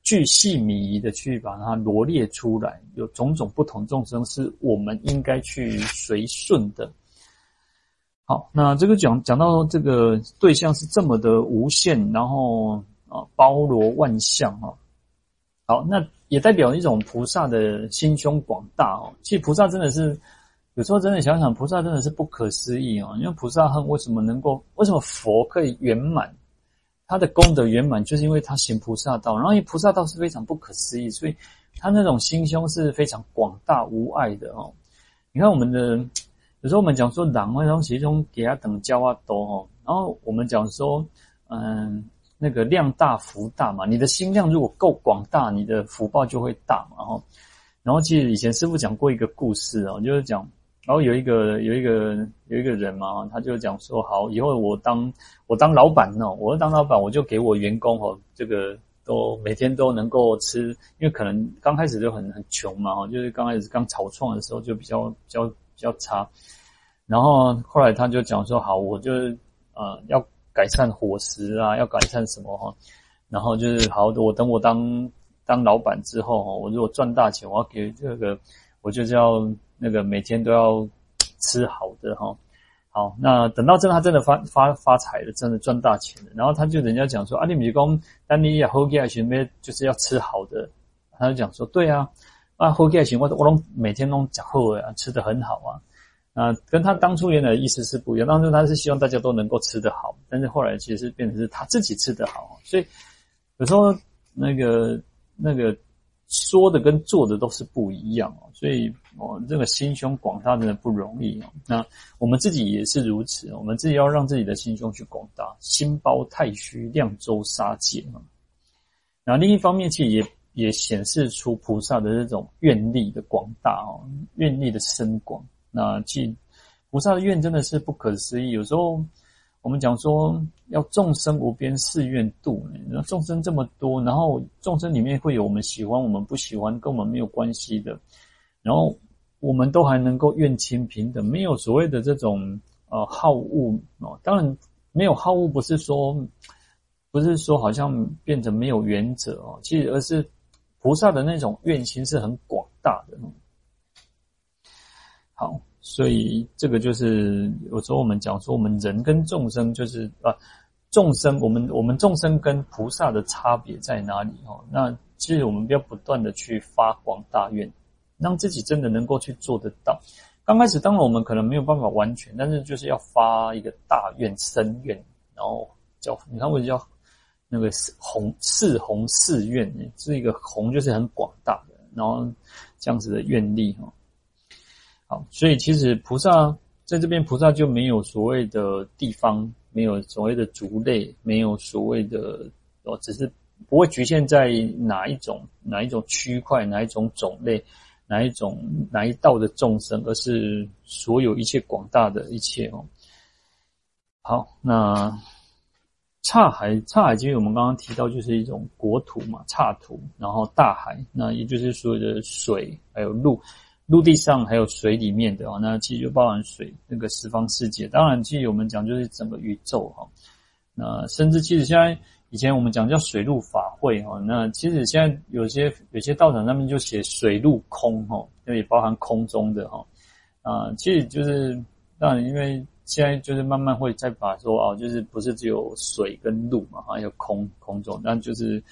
巨细靡遗的去把它罗列出来，有种种不同众生是我们应该去随顺的。好，那这个讲讲到这个对象是这么的无限，然后啊包罗万象啊。好，那也代表一种菩萨的心胸广大哦。其实菩萨真的是有时候真的想想，菩萨真的是不可思议啊。因为菩萨恨为什么能够，为什么佛可以圆满？他的功德圆满，就是因为他行菩萨道，然后因菩萨道是非常不可思议，所以他那种心胸是非常广大无碍的哦。你看我们的，有时候我们讲说狼那种其中给他等教啊多哦，然后我们讲说，嗯，那个量大福大嘛，你的心量如果够广大，你的福报就会大嘛。然后，然后其实以前师父讲过一个故事哦，就是讲。然后有一个有一个有一个人嘛，他就讲说：好，以后我当我当老板哦，我当老板，我就给我员工哦，这个都每天都能够吃，因为可能刚开始就很很穷嘛，就是刚开始刚草创的时候就比较比较比较差。然后后来他就讲说：好，我就是呃要改善伙食啊，要改善什么哈，然后就是好，我等我当当老板之后哈，我如果赚大钱，我要给这个，我就叫。那个每天都要吃好的哈，好，那等到真的他真的发发发财了，真的赚大钱了，然后他就人家讲说啊，你米公，但你也后盖行咩？就是要吃好的，他就讲说对啊，啊后盖行我我拢每天拢讲好啊，吃得很好啊，啊，跟他当初原来的意思是不一样，当初他是希望大家都能够吃得好，但是后来其实变成是他自己吃得好，所以有时候那个那个说的跟做的都是不一样，所以。哦，这个心胸广大真的不容易哦。那我们自己也是如此，我们自己要让自己的心胸去广大，心包太虚，量周杀界啊。那另一方面，其实也也显示出菩萨的这种愿力的广大哦，愿力的深广。那其实菩萨的愿真的是不可思议。有时候我们讲说要众生无边誓愿度，那众生这么多，然后众生里面会有我们喜欢、我们不喜欢，跟我们没有关系的，然后。我们都还能够愿亲平等，没有所谓的这种呃好恶哦。当然没有好恶，不是说不是说好像变成没有原则哦。其实而是菩萨的那种愿心是很广大的。好，所以这个就是有时候我们讲说，我们人跟众生就是啊，众生，我们我们众生跟菩萨的差别在哪里？哦，那其实我们要不断的去发广大愿，让自己真的能够去做得到。刚开始，当然我们可能没有办法完全，但是就是要发一个大愿、深愿，然后叫你看，为什么叫那个宏四宏四愿？是一个宏，就是很广大的，然后这样子的愿力哈。好，所以其实菩萨在这边，菩萨就没有所谓的地方，没有所谓的族类，没有所谓的哦，只是不会局限在哪一种哪一种区块，哪一种种类。哪一种哪一道的众生，而是所有一切广大的一切哦。好，那刹海刹海，其实我们刚刚提到就是一种国土嘛，刹土，然后大海，那也就是所有的水，还有陆，陆地上还有水里面的哦。那其实就包含水那个十方世界，当然，其实我们讲就是整个宇宙哈。那甚至其实现在。以前我们讲叫水陆法会哈，那其实现在有些有些道场上面就写水陆空哈，那也包含空中的哈啊，其实就是当然，因为现在就是慢慢会再把说哦，就是不是只有水跟陆嘛，还有空空中，那就是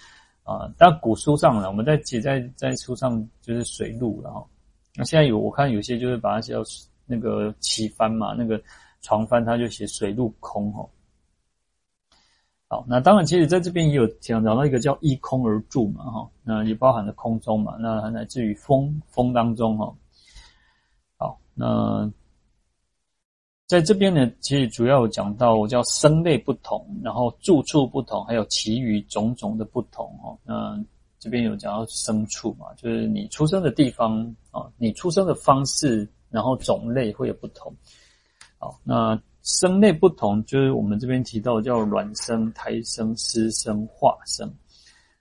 啊，但古书上呢，我们在写在在书上就是水陆然后那现在有我看有些就是把它叫那个旗幡嘛，那个床幡它就写水陆空哈。好，那当然，其实在这边也有讲到一个叫依空而住嘛，哈，那也包含了空中嘛，那还来自于风风当中哈。好，那在这边呢，其实主要有讲到我叫生类不同，然后住处不同，还有其余种种的不同哈。那这边有讲到生处嘛，就是你出生的地方啊，你出生的方式，然后种类会有不同。好，那。生类不同，就是我们这边提到叫卵生、胎生、湿生、化生。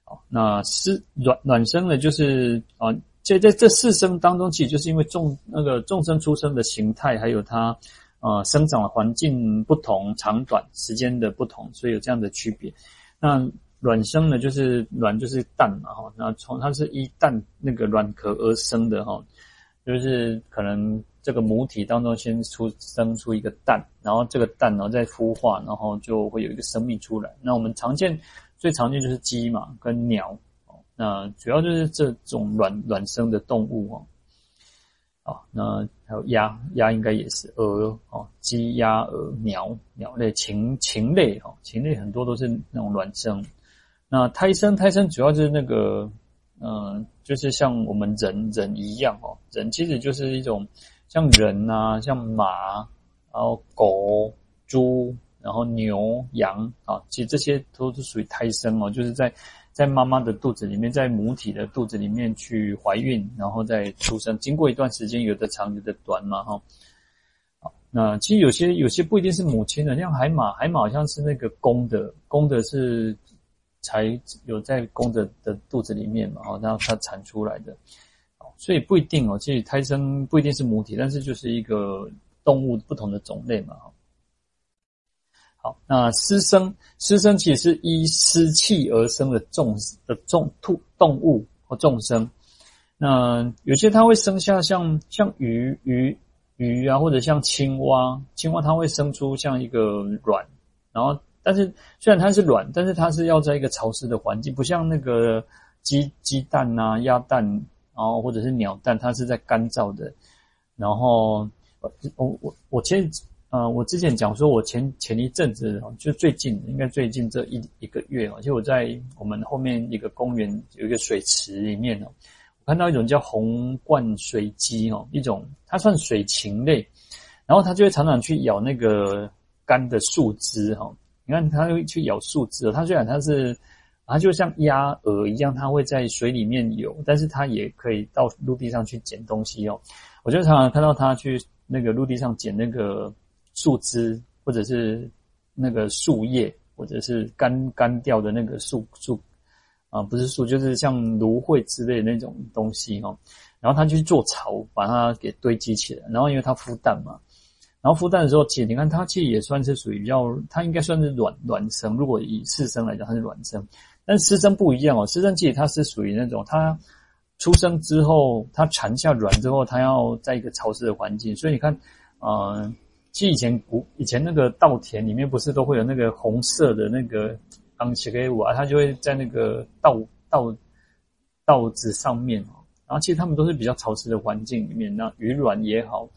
好，那湿卵卵生呢，就是啊，在在这四生当中，其实就是因为众那个众生出生的形态，还有它啊生长的环境不同、长短时间的不同，所以有这样的区别。那卵生呢，就是卵就是蛋嘛，哈，那从它是依蛋那个卵壳而生的，哈，就是可能。这个母体当中先出生出一个蛋，然后这个蛋然后再孵化，然后就会有一个生命出来。那我们常见最常见就是鸡嘛，跟鸟。那主要就是这种卵卵生的动物哦。啊，那还有鸭，鸭应该也是鹅哦，鸡、鸭、鹅、鸟鸟类、禽禽类哦，禽类很多都是那种卵生。那胎生，胎生主要就是那个嗯、就是像我们人人一样哦，人其实就是一种。像人啊，像马，然后狗、猪，然后牛、羊啊，其实这些都是属于胎生哦，就是在在妈妈的肚子里面，在母体的肚子里面去怀孕，然后再出生。经过一段时间，有的长，有的短嘛，哈。好，那其实有些有些不一定是母亲的，像海马，海马好像是那个公的，公的是才有在公的的肚子里面嘛，然后它产出来的。所以不一定哦，其实胎生不一定是母体，但是就是一个动物不同的种类嘛。好，那湿生，湿生其实是依湿气而生的众的众兔动物或众生。那有些它会生下像像鱼鱼鱼啊，或者像青蛙，青蛙它会生出像一个卵，然后但是虽然它是卵，但是它是要在一个潮湿的环境，不像那个鸡鸡蛋啊、鸭蛋。然后或者是鸟蛋，它是在干燥的。然后我我我前呃，我之前讲说，我前前一阵子就最近应该最近这一一个月啊，就我在我们后面一个公园有一个水池里面哦，我看到一种叫红冠水鸡哦，一种它算水禽类，然后它就会常常去咬那个干的树枝哈。你看它会去咬树枝，它虽然它是。它就像鸭鹅一样，它会在水里面游，但是它也可以到陆地上去捡东西哦。我就常常看到它去那个陆地上捡那个树枝，或者是那个树叶，或者是干干掉的那个树树啊，不是树，就是像芦荟之类的那种东西哦。然后它去做巢，把它给堆积起来。然后因为它孵蛋嘛，然后孵蛋的时候，其实你看它其实也算是属于比较，它应该算是卵卵生。如果以四生来讲，它是卵生，但是湿生不一样哦。湿生其实它是属于那种它出生之后，它产下卵之后，它要在一个潮湿的环境。所以你看，呃，其实以前古以前那个稻田里面不是都会有那个红色的那个当起给我啊，它就会在那个稻稻稻子上面哦。然后其实它们都是比较潮湿的环境里面，那鱼卵也好。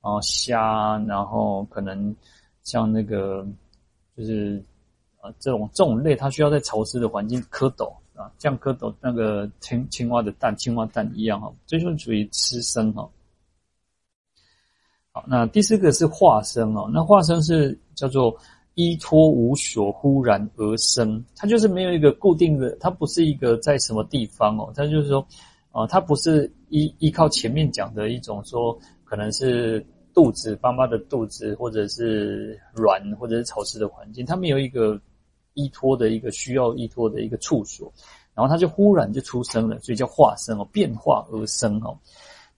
然后虾，然后可能像那个，就是啊这种这种类，它需要在潮湿的环境蝌蚪啊，像蝌蚪那个青青蛙的蛋，青蛙蛋一样哈，这就是属于吃生哈。好，那第四个是化生哦，那化生是叫做依托无所，忽然而生，它就是没有一个固定的，它不是一个在什么地方哦，它就是说，啊，它不是依依靠前面讲的一种说。可能是肚子，妈妈的肚子，或者是软，或者是潮湿的环境，它没有一个依托的一个需要依托的一个处所，然后它就忽然就出生了，所以叫化生哦，变化而生哦。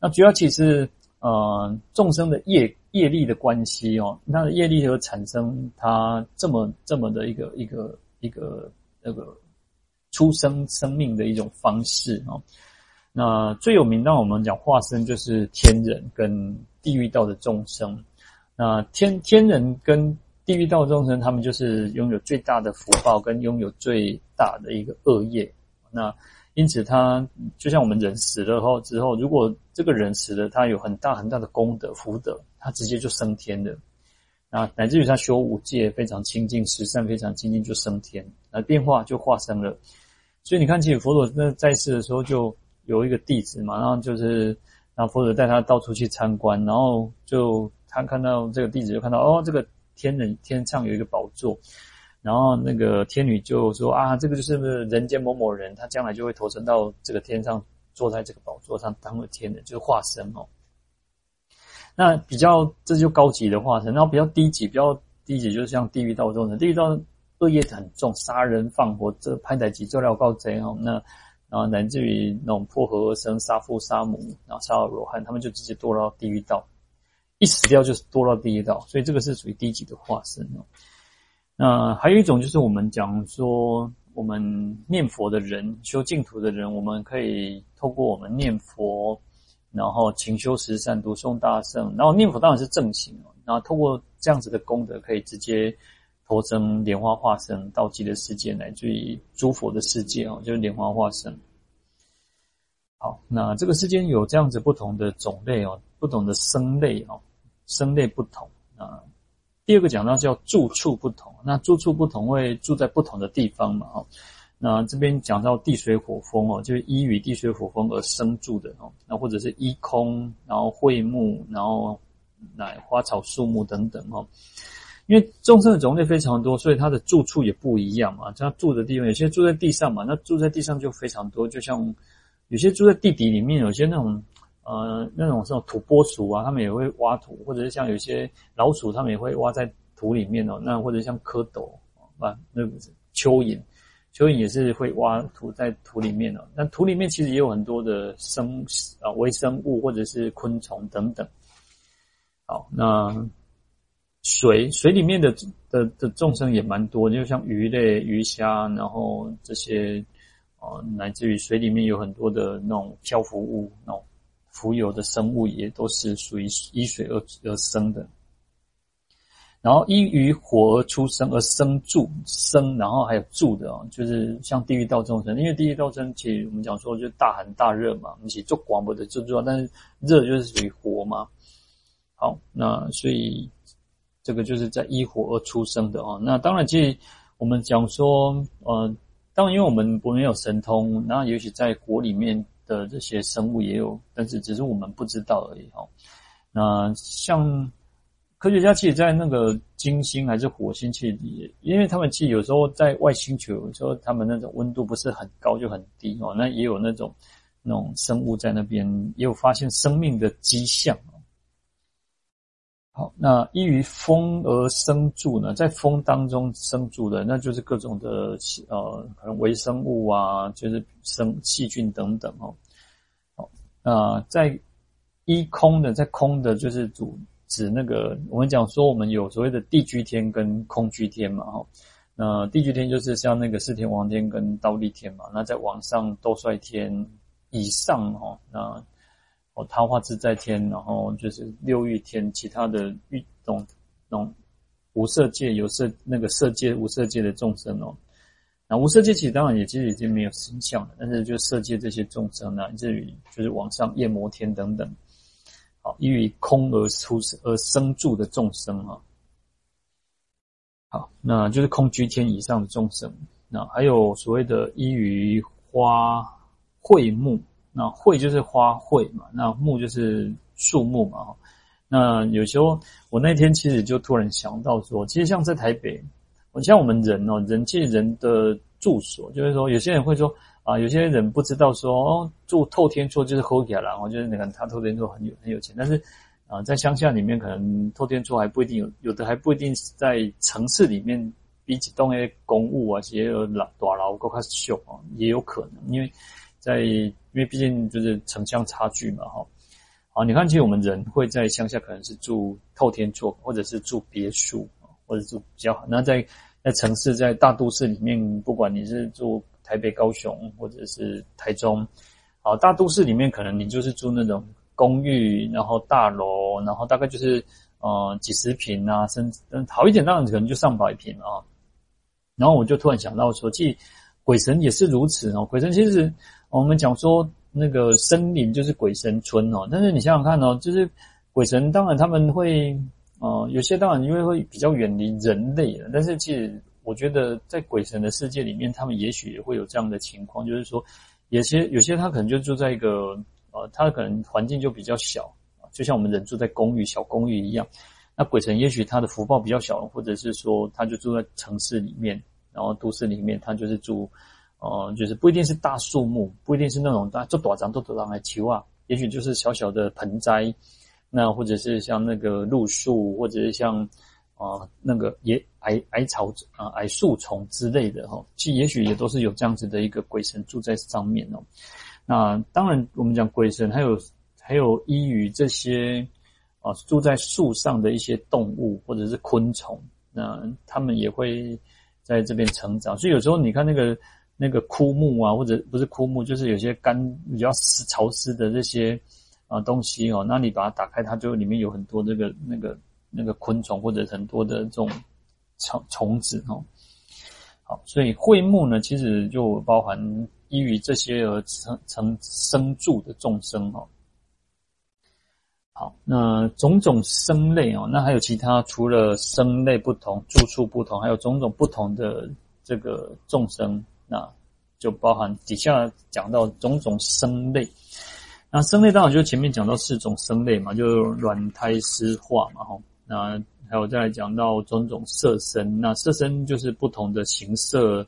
那主要其实呃众生的业业力的关系哦，那业力而产生它这么这么的一个一个一个那个出生生命的一种方式哦。那最有名，那我们讲化身，就是天人跟地狱道的众生。那天天人跟地狱道众生，他们就是拥有最大的福报，跟拥有最大的一个恶业。那因此，他就像我们人死了后之后，如果这个人死了，他有很大很大的功德福德，他直接就升天了。那乃至于他修五戒非常清净，十善非常清净，就升天，那变化就化生了。所以你看，其实佛陀那在世的时候就。有一个弟子嘛，然后就是，然后佛祖带他到处去参观，然后就他看到这个弟子就看到哦，这个天人天上有一个宝座，然后那个天女就说啊，这个就是人间某某人，他将来就会投生到这个天上，坐在这个宝座上当个天人，就是化身哦。那比较这就高级的化身，然后比较低级，比较低级就是像地狱道众生，地狱道恶业很重，杀人放火，这拍歹机做料告贼哦，那。然后乃至于那种破河而生、杀父杀母，然后杀了罗汉，他们就直接堕落到地狱道，一死掉就是堕到地狱道，所以这个是属于低级的化身哦。那还有一种就是我们讲说，我们念佛的人、修净土的人，我们可以透过我们念佛，然后勤修十善、读诵大圣，然后念佛当然是正行哦。然后透过这样子的功德，可以直接。投生莲花化身到极乐世界，乃至于诸佛的世界哦，就是莲花化身。好，那这个世间有这样子不同的种类哦，不同的生类哦，生类不同啊。第二个讲到叫住处不同，那住处不同会住在不同的地方嘛哦。那这边讲到地水火风哦，就是依于地水火风而生住的哦，那或者是依空，然后会木，然后乃花草树木等等哦。因为众生的种类非常多，所以它的住处也不一样嘛。它住的地方，有些住在地上嘛，那住在地上就非常多。就像有些住在地底里面，有些那种呃那种这种土拨鼠啊，他们也会挖土，或者是像有些老鼠，他们也会挖在土里面哦。那或者像蝌蚪啊，那个蚯蚓，蚯蚓也是会挖土在土里面哦。那土里面其实也有很多的生啊微生物或者是昆虫等等。好，那。水水里面的的的众生也蛮多，就像鱼类、鱼虾，然后这些呃，乃至于水里面有很多的那种漂浮物，那种浮游的生物，也都是属于依水而而生的。然后依于火而出生而生住生，然后还有住的哦，就是像地狱道众生，因为地狱道众生其实我们讲说就大寒大热嘛，而且做广播的就知道，但是热就是属于火嘛。好，那所以。这个就是在依火而出生的哦。那当然，其实我们讲说，呃，当然，因为我们不没有神通，那也许在火里面的这些生物也有，但是只是我们不知道而已哈。那像科学家，其实，在那个金星还是火星，其实因为他们其实有时候在外星球，有时候他们那种温度不是很高，就很低哦。那也有那种那种生物在那边，也有发现生命的迹象。好，那依于风而生住呢，在风当中生住的，那就是各种的呃，可能微生物啊，就是生细菌等等哦。好，那在依空的，在空的，就是主指那个我们讲说我们有所谓的地居天跟空居天嘛，哈。那地居天就是像那个四天王天跟忉利天嘛，那在往上斗率天以上哈，那哦他化自在天，然后就是六欲天，其他的欲种那种无色界有色那个色界无色界的众生哦。那无色界其实当然也其实已经没有形象了，但是就色界这些众生呢，至于就是往上夜摩天等等，好，依于空而出而生住的众生啊，好，那就是空居天以上的众生。那还有所谓的依于花卉木，那卉就是花卉嘛，那木就是树木嘛。那有时候我那天其实就突然想到说，其实像在台北。我像我们人哦，人其实人的住所，就是说，有些人会说啊，有些人不知道说哦，住透天厝就是好起来了，就是你看他透天厝很有很有钱，但是啊，在乡下里面可能透天厝还不一定有，有的还不一定在城市里面比起栋那些公务啊，也有老大楼够开始秀啊，也有可能，因为在因为毕竟就是城乡差距嘛，哈。好，你看，其实我们人会在乡下可能是住透天厝，或者是住别墅。或者住比较好，那在在城市，在大都市里面，不管你是住台北、高雄，或者是台中，好，大都市里面可能你就是住那种公寓，然后大楼，然后大概就是呃几十坪啊，甚至好一点，当然可能就上百坪啊。然后我就突然想到说，其实鬼神也是如此哦。鬼神其实我们讲说那个森林就是鬼神村哦，但是你想想看哦，就是鬼神当然他们会。哦、呃，有些当然因为会比较远离人类了，但是其实我觉得在鬼神的世界里面，他们也许也会有这样的情况，就是说，有些有些他可能就住在一个呃，他可能环境就比较小，就像我们人住在公寓小公寓一样。那鬼神也许他的福报比较小，或者是说他就住在城市里面，然后都市里面他就是住，呃，就是不一定是大树木，不一定是那种大，就短张都短张来球啊，也许就是小小的盆栽。那或者是像那个露树，或者是像啊、那个野矮矮草啊矮树丛之类的哈，其实也许也都是有这样子的一个鬼神住在上面哦。那当然，我们讲鬼神还有还有依于这些啊住在树上的一些动物或者是昆虫，那他们也会在这边成长。所以有时候你看那个那个枯木啊，或者不是枯木，就是有些干比较湿潮湿的这些。啊，东西哦，那你把它打开，它就里面有很多这个那个那个昆虫或者很多的这种虫虫子哦。好，所以卉木呢，其实就包含依于这些而成成生住的众生哦。好，那种种生类哦，那还有其他除了生类不同、住处不同，还有种种不同的这个众生，那就包含底下讲到种种生类。那生类当然就前面讲到四种生类嘛，就卵胎湿化嘛，吼。那还有再来讲到种种色身，那色身就是不同的形色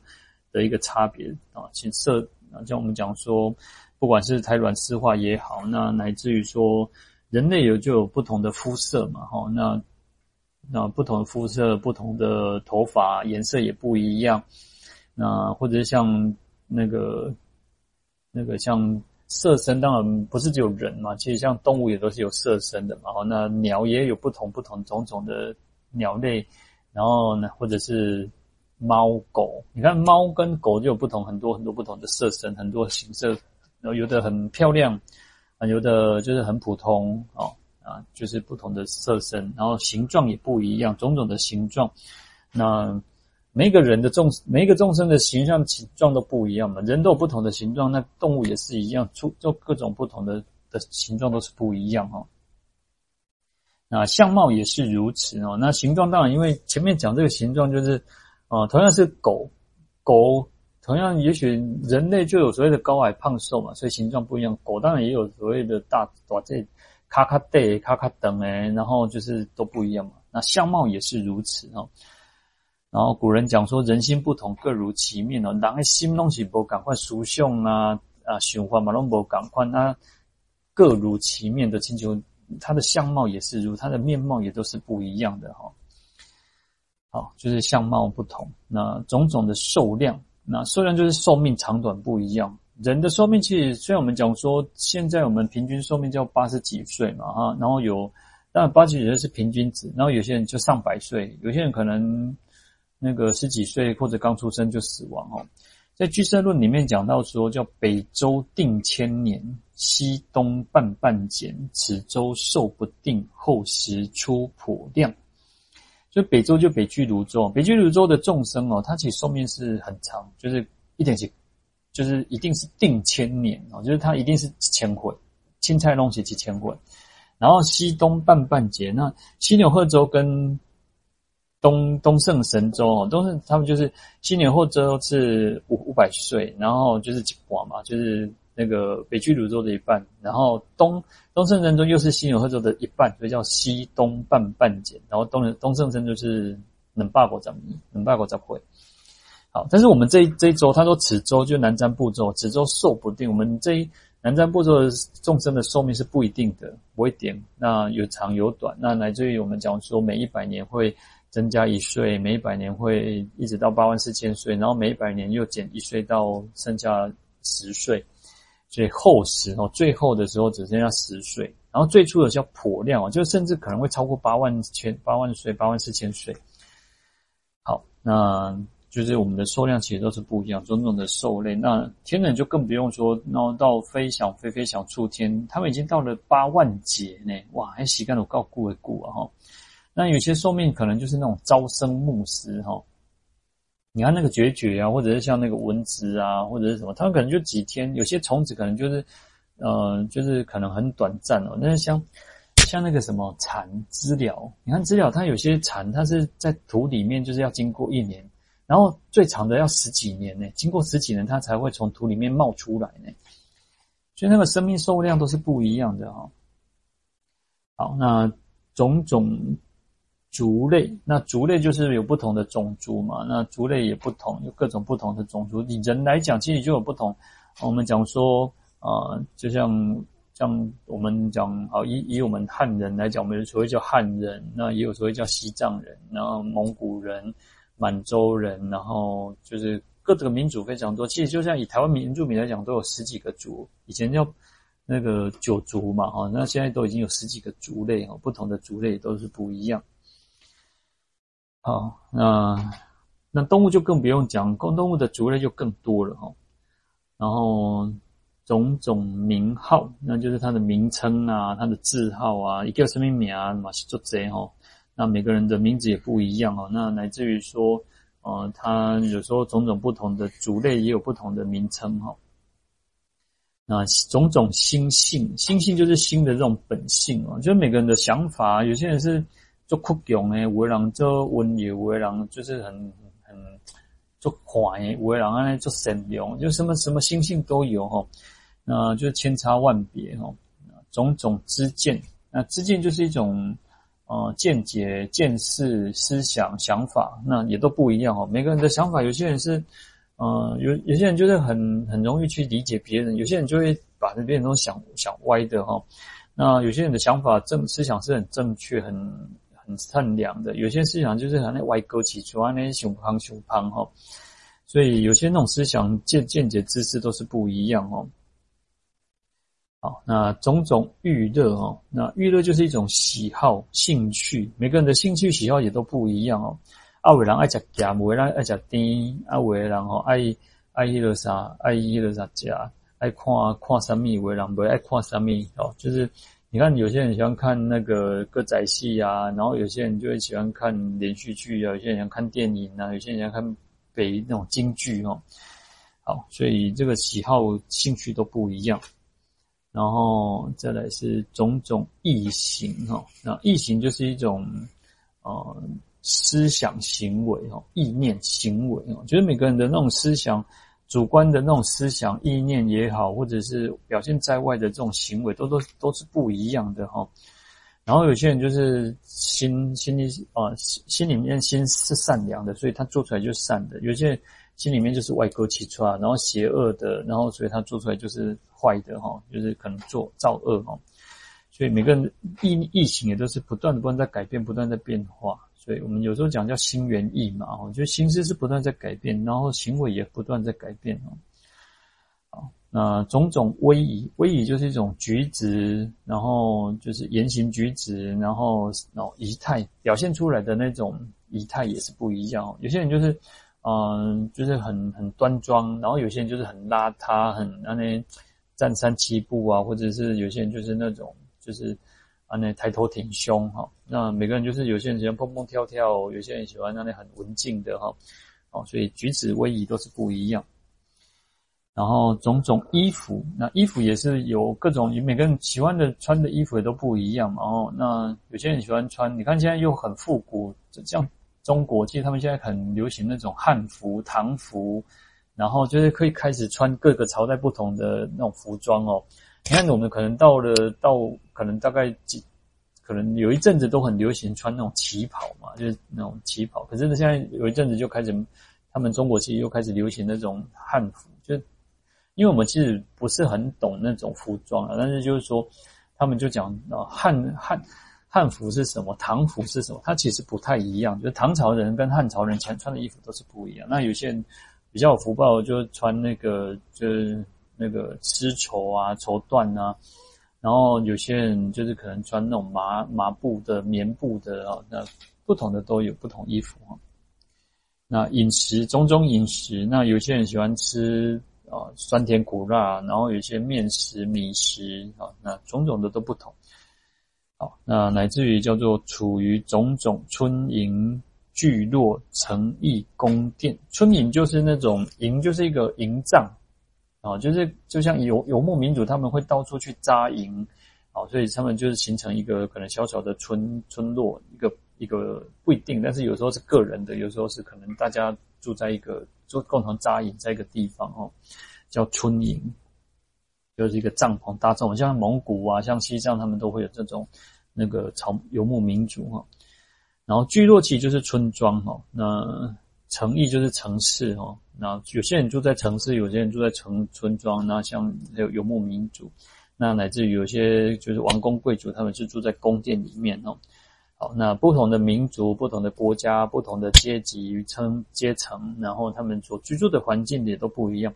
的一个差别啊，形色啊，像我们讲说，不管是胎卵湿化也好，那乃至于说人类有就有不同的肤色嘛，吼。那那不同的肤色，不同的头发颜色也不一样，那或者像那个那个像。色身当然不是只有人嘛，其实像动物也都是有色身的嘛。那鸟也有不同不同种种的鸟类，然后呢，或者是猫狗，你看猫跟狗就有不同很多很多不同的色身，很多形色，然后有的很漂亮，啊，有的就是很普通哦，啊，就是不同的色身，然后形状也不一样，种种的形状，那。每一个人的众，每一个众生的形象形状都不一样嘛，人都有不同的形状，那动物也是一样，出就各种不同的的形状都是不一样哈。那相貌也是如此哦。那形状当然，因为前面讲这个形状就是，啊，同样是狗，狗同样也许人类就有所谓的高矮胖瘦嘛，所以形状不一样。狗当然也有所谓的大大这咔咔对咔咔等诶，然后就是都不一样嘛。那相貌也是如此哦。然后古人讲说，人心不同，各如其面哦。人的心东西不赶快属相啊啊，循环嘛，拢不赶快，那各如其面的请求，他的相貌也是如他的面貌也都是不一样的哈。好，就是相貌不同，那种种的寿量，那寿量就是寿命长短不一样。人的寿命其实虽然我们讲说，现在我们平均寿命就要八十几岁嘛哈，然后有但八十几岁是平均值，然后有些人就上百岁，有些人可能那个十几岁或者刚出生就死亡哦。在《俱舍论》里面讲到说，叫北周定千年，西东半半减，此周寿不定，后时出颇量。就北周就北俱芦洲，北俱芦洲的众生哦，它其实寿命是很长，就是一点几，就是一定是定千年哦，就是它一定是几千回，青菜弄起几千回。然后西东半半减，那西牛贺州跟东东胜神州哦，东胜他们就是西牛贺州是五五百岁，然后就是几寡嘛，就是那个北俱芦洲的一半，然后东东胜神州又是西牛贺州的一半，所以叫西东半半减，然后东东胜神州是能霸国掌米，能霸国掌会。好，但是我们这一这一周，他说此周就南瞻部洲，此周寿不定，我们这一南瞻部洲的众生的寿命是不一定的，不会点，那有长有短，那来自于我们讲说每一百年会。增加一岁，每百年会一直到八万四千岁，然后每百年又减一岁到剩下十岁，所以后时哦，最后的时候只剩下十岁，然后最初的叫颇量哦，就甚至可能会超过八万千八万岁八万四千岁。好，那就是我们的寿量其实都是不一样，种种的兽类，那天人就更不用说，然后到飞翔飞飞翔出天，他们已经到了八万劫呢，哇，还时间都够久的久啊哈。那有些寿命可能就是那种朝生暮死哈，你看那个孑孓啊，或者是像那个蚊子啊，或者是什么，它们可能就几天；有些虫子可能就是，呃，就是可能很短暂哦。但是像像那个什么蝉、知了，你看知了，它有些蝉它是在土里面，就是要经过一年，然后最长的要十几年呢，经过十几年它才会从土里面冒出来呢。所以那个生命寿量都是不一样的哈。好，那种种。族类，那族类就是有不同的种族嘛，那族类也不同，有各种不同的种族。以人来讲，其实就有不同。我们讲说，呃，就像像我们讲，好以以我们汉人来讲，我们所谓叫汉人，那也有所谓叫西藏人，然后蒙古人、满洲人，然后就是各个民族非常多。其实就像以台湾民族民来讲，都有十几个族，以前叫那个九族嘛，哈，那现在都已经有十几个族类，哈，不同的族类都是不一样。好，那那动物就更不用讲，公动物的族类就更多了哈。然后种种名号，那就是它的名称啊，它的字号啊，一个什么名啊，嘛是做贼哈。那每个人的名字也不一样哦。那乃至于说，呃，它有时候种种不同的族类也有不同的名称哈。那种种心性，心性就是心的这种本性哦，就是每个人的想法，有些人是。做酷强诶，有的人做温柔，有的人就是很很做坏诶，有的人安尼做善良，就什么什么心性都有哈。那就是千差万别哈。种种之见，那知见就是一种呃见解、见识、思想、想法，那也都不一样哈。每个人的想法，有些人是呃有有些人就是很很容易去理解别人，有些人就会把别人都想想歪的哈。那有些人的想法正思想是很正确很。很善良的，有些思想就是很那歪勾起出来那些熊胖熊胖哈，所以有些那种思想见见解知识都是不一样哦。好，那种种欲乐哦，那欲乐就是一种喜好兴趣，每个人的兴趣喜好也都不一样哦。啊，有的人爱食咸，有的人爱食甜，啊，有的人吼爱爱迄个啥，爱迄个啥食，爱看看啥物，有的人不爱看啥物哦，就是。你看，有些人喜欢看那个歌仔戏啊，然后有些人就会喜欢看连续剧啊，有些人喜欢看电影啊，有些人喜欢看北那种京剧哦。好，所以这个喜好兴趣都不一样。然后再来是种种意形哈，那意形就是一种呃思想行为哈，意念行为哦，就是每个人的那种思想。主观的那种思想意念也好，或者是表现在外的这种行为，都都都是不一样的哈。然后有些人就是心心里啊，心里面心是善良的，所以他做出来就是善的；有些人心里面就是歪勾起出来，然后邪恶的，然后所以他做出来就是坏的哈，就是可能做造恶哈。所以每个人意意行也都是不断的不断在改变，不断在变化。所以我们有时候讲叫心猿意马，我觉得心思是不断在改变，然后行为也不断在改变哦。好，那种种威仪，威仪就是一种举止，然后就是言行举止，然后哦仪态表现出来的那种仪态也是不一样。有些人就是嗯，就是很很端庄，然后有些人就是很邋遢，很那那站三七步啊，或者是有些人就是那种就是。那抬头挺胸哈，那每个人就是有些人喜欢蹦蹦跳跳，有些人喜欢那里很文静的哈，哦，所以举止威仪都是不一样。然后种种衣服，那衣服也是有各种，每个人喜欢的穿的衣服也都不一样嘛。哦，那有些人喜欢穿，你看现在又很复古，像中国其实他们现在很流行那种汉服、唐服，然后就是可以开始穿各个朝代不同的那种服装哦。你看，我们可能到了到可能大概几，可能有一阵子都很流行穿那种旗袍嘛，就是那种旗袍。可是呢，现在有一阵子就开始，他们中国其实又开始流行那种汉服，就因为我们其实不是很懂那种服装啊，但是就是说，他们就讲啊，汉汉汉服是什么，唐服是什么，它其实不太一样。就是唐朝人跟汉朝人穿穿的衣服都是不一样。那有些人比较有福报，就穿那个就是。那个丝绸啊，绸缎啊，然后有些人就是可能穿那种麻麻布的、棉布的啊，那不同的都有不同衣服哈。那饮食种种饮食，那有些人喜欢吃啊酸甜苦辣，然后有些面食、米食啊，那种种的都不同。好，那乃至于叫做处于种种春营聚落城邑宫殿，春营就是那种营，就是一个营帐。啊，就是就像游游牧民族，他们会到处去扎营，啊，所以他们就是形成一个可能小小的村村落，一个一个不一定，但是有时候是个人的，有时候是可能大家住在一个就共同扎营在一个地方哦，叫村营，就是一个帐篷搭帐篷，像蒙古啊，像西藏，他们都会有这种那个草游牧民族哈，然后聚落其实就是村庄哈，那城邑就是城市哦。那有些人住在城市，有些人住在城村庄。那像游牧民族，那乃至于有些就是王公贵族，他们是住在宫殿里面哦。好，那不同的民族、不同的国家、不同的阶级称阶层，然后他们所居住的环境也都不一样。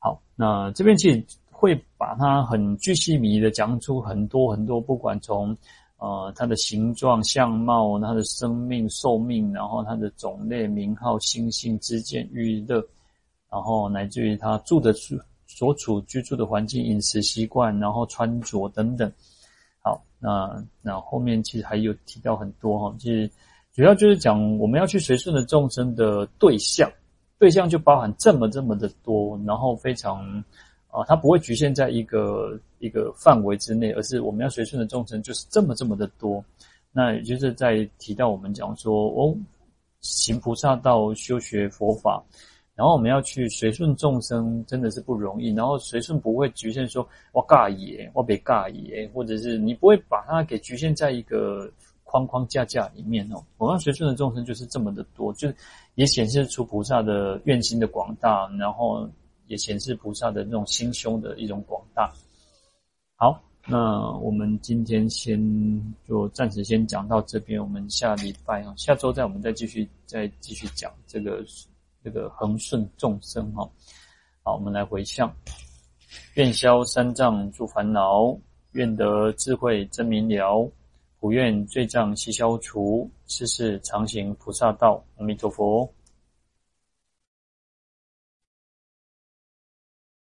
好，那这边其实会把它很具细迷的讲出很多很多，不管从。呃，它的形状、相貌，它的生命寿命，然后它的种类、名号、心性、知见、娱乐，然后乃至于他住的处、所处居住的环境、饮食习惯，然后穿着等等。好，那那后面其实还有提到很多哈，其实主要就是讲我们要去随顺的众生的对象，对象就包含这么这么的多，然后非常。啊，它不会局限在一个一个范围之内，而是我们要随顺的众生就是这么这么的多。那也就是在提到我们讲说，哦，行菩萨道、修学佛法，然后我们要去随顺众生，真的是不容易。然后随顺不会局限说，我尬也，我别尬也，或者是你不会把它给局限在一个框框架架里面哦。我们要随顺的众生就是这么的多，就也显示出菩萨的愿心的广大，然后。也显示菩萨的那种心胸的一种广大。那我们今天先就暂时先讲到这边，我们下礼拜啊，下周再我们再继续再继续讲这个这个恒顺众生哈。好，我们来回向，愿消三障诸烦恼，愿得智慧真明了，普愿罪障悉消除，世世常行菩萨道。阿弥陀佛。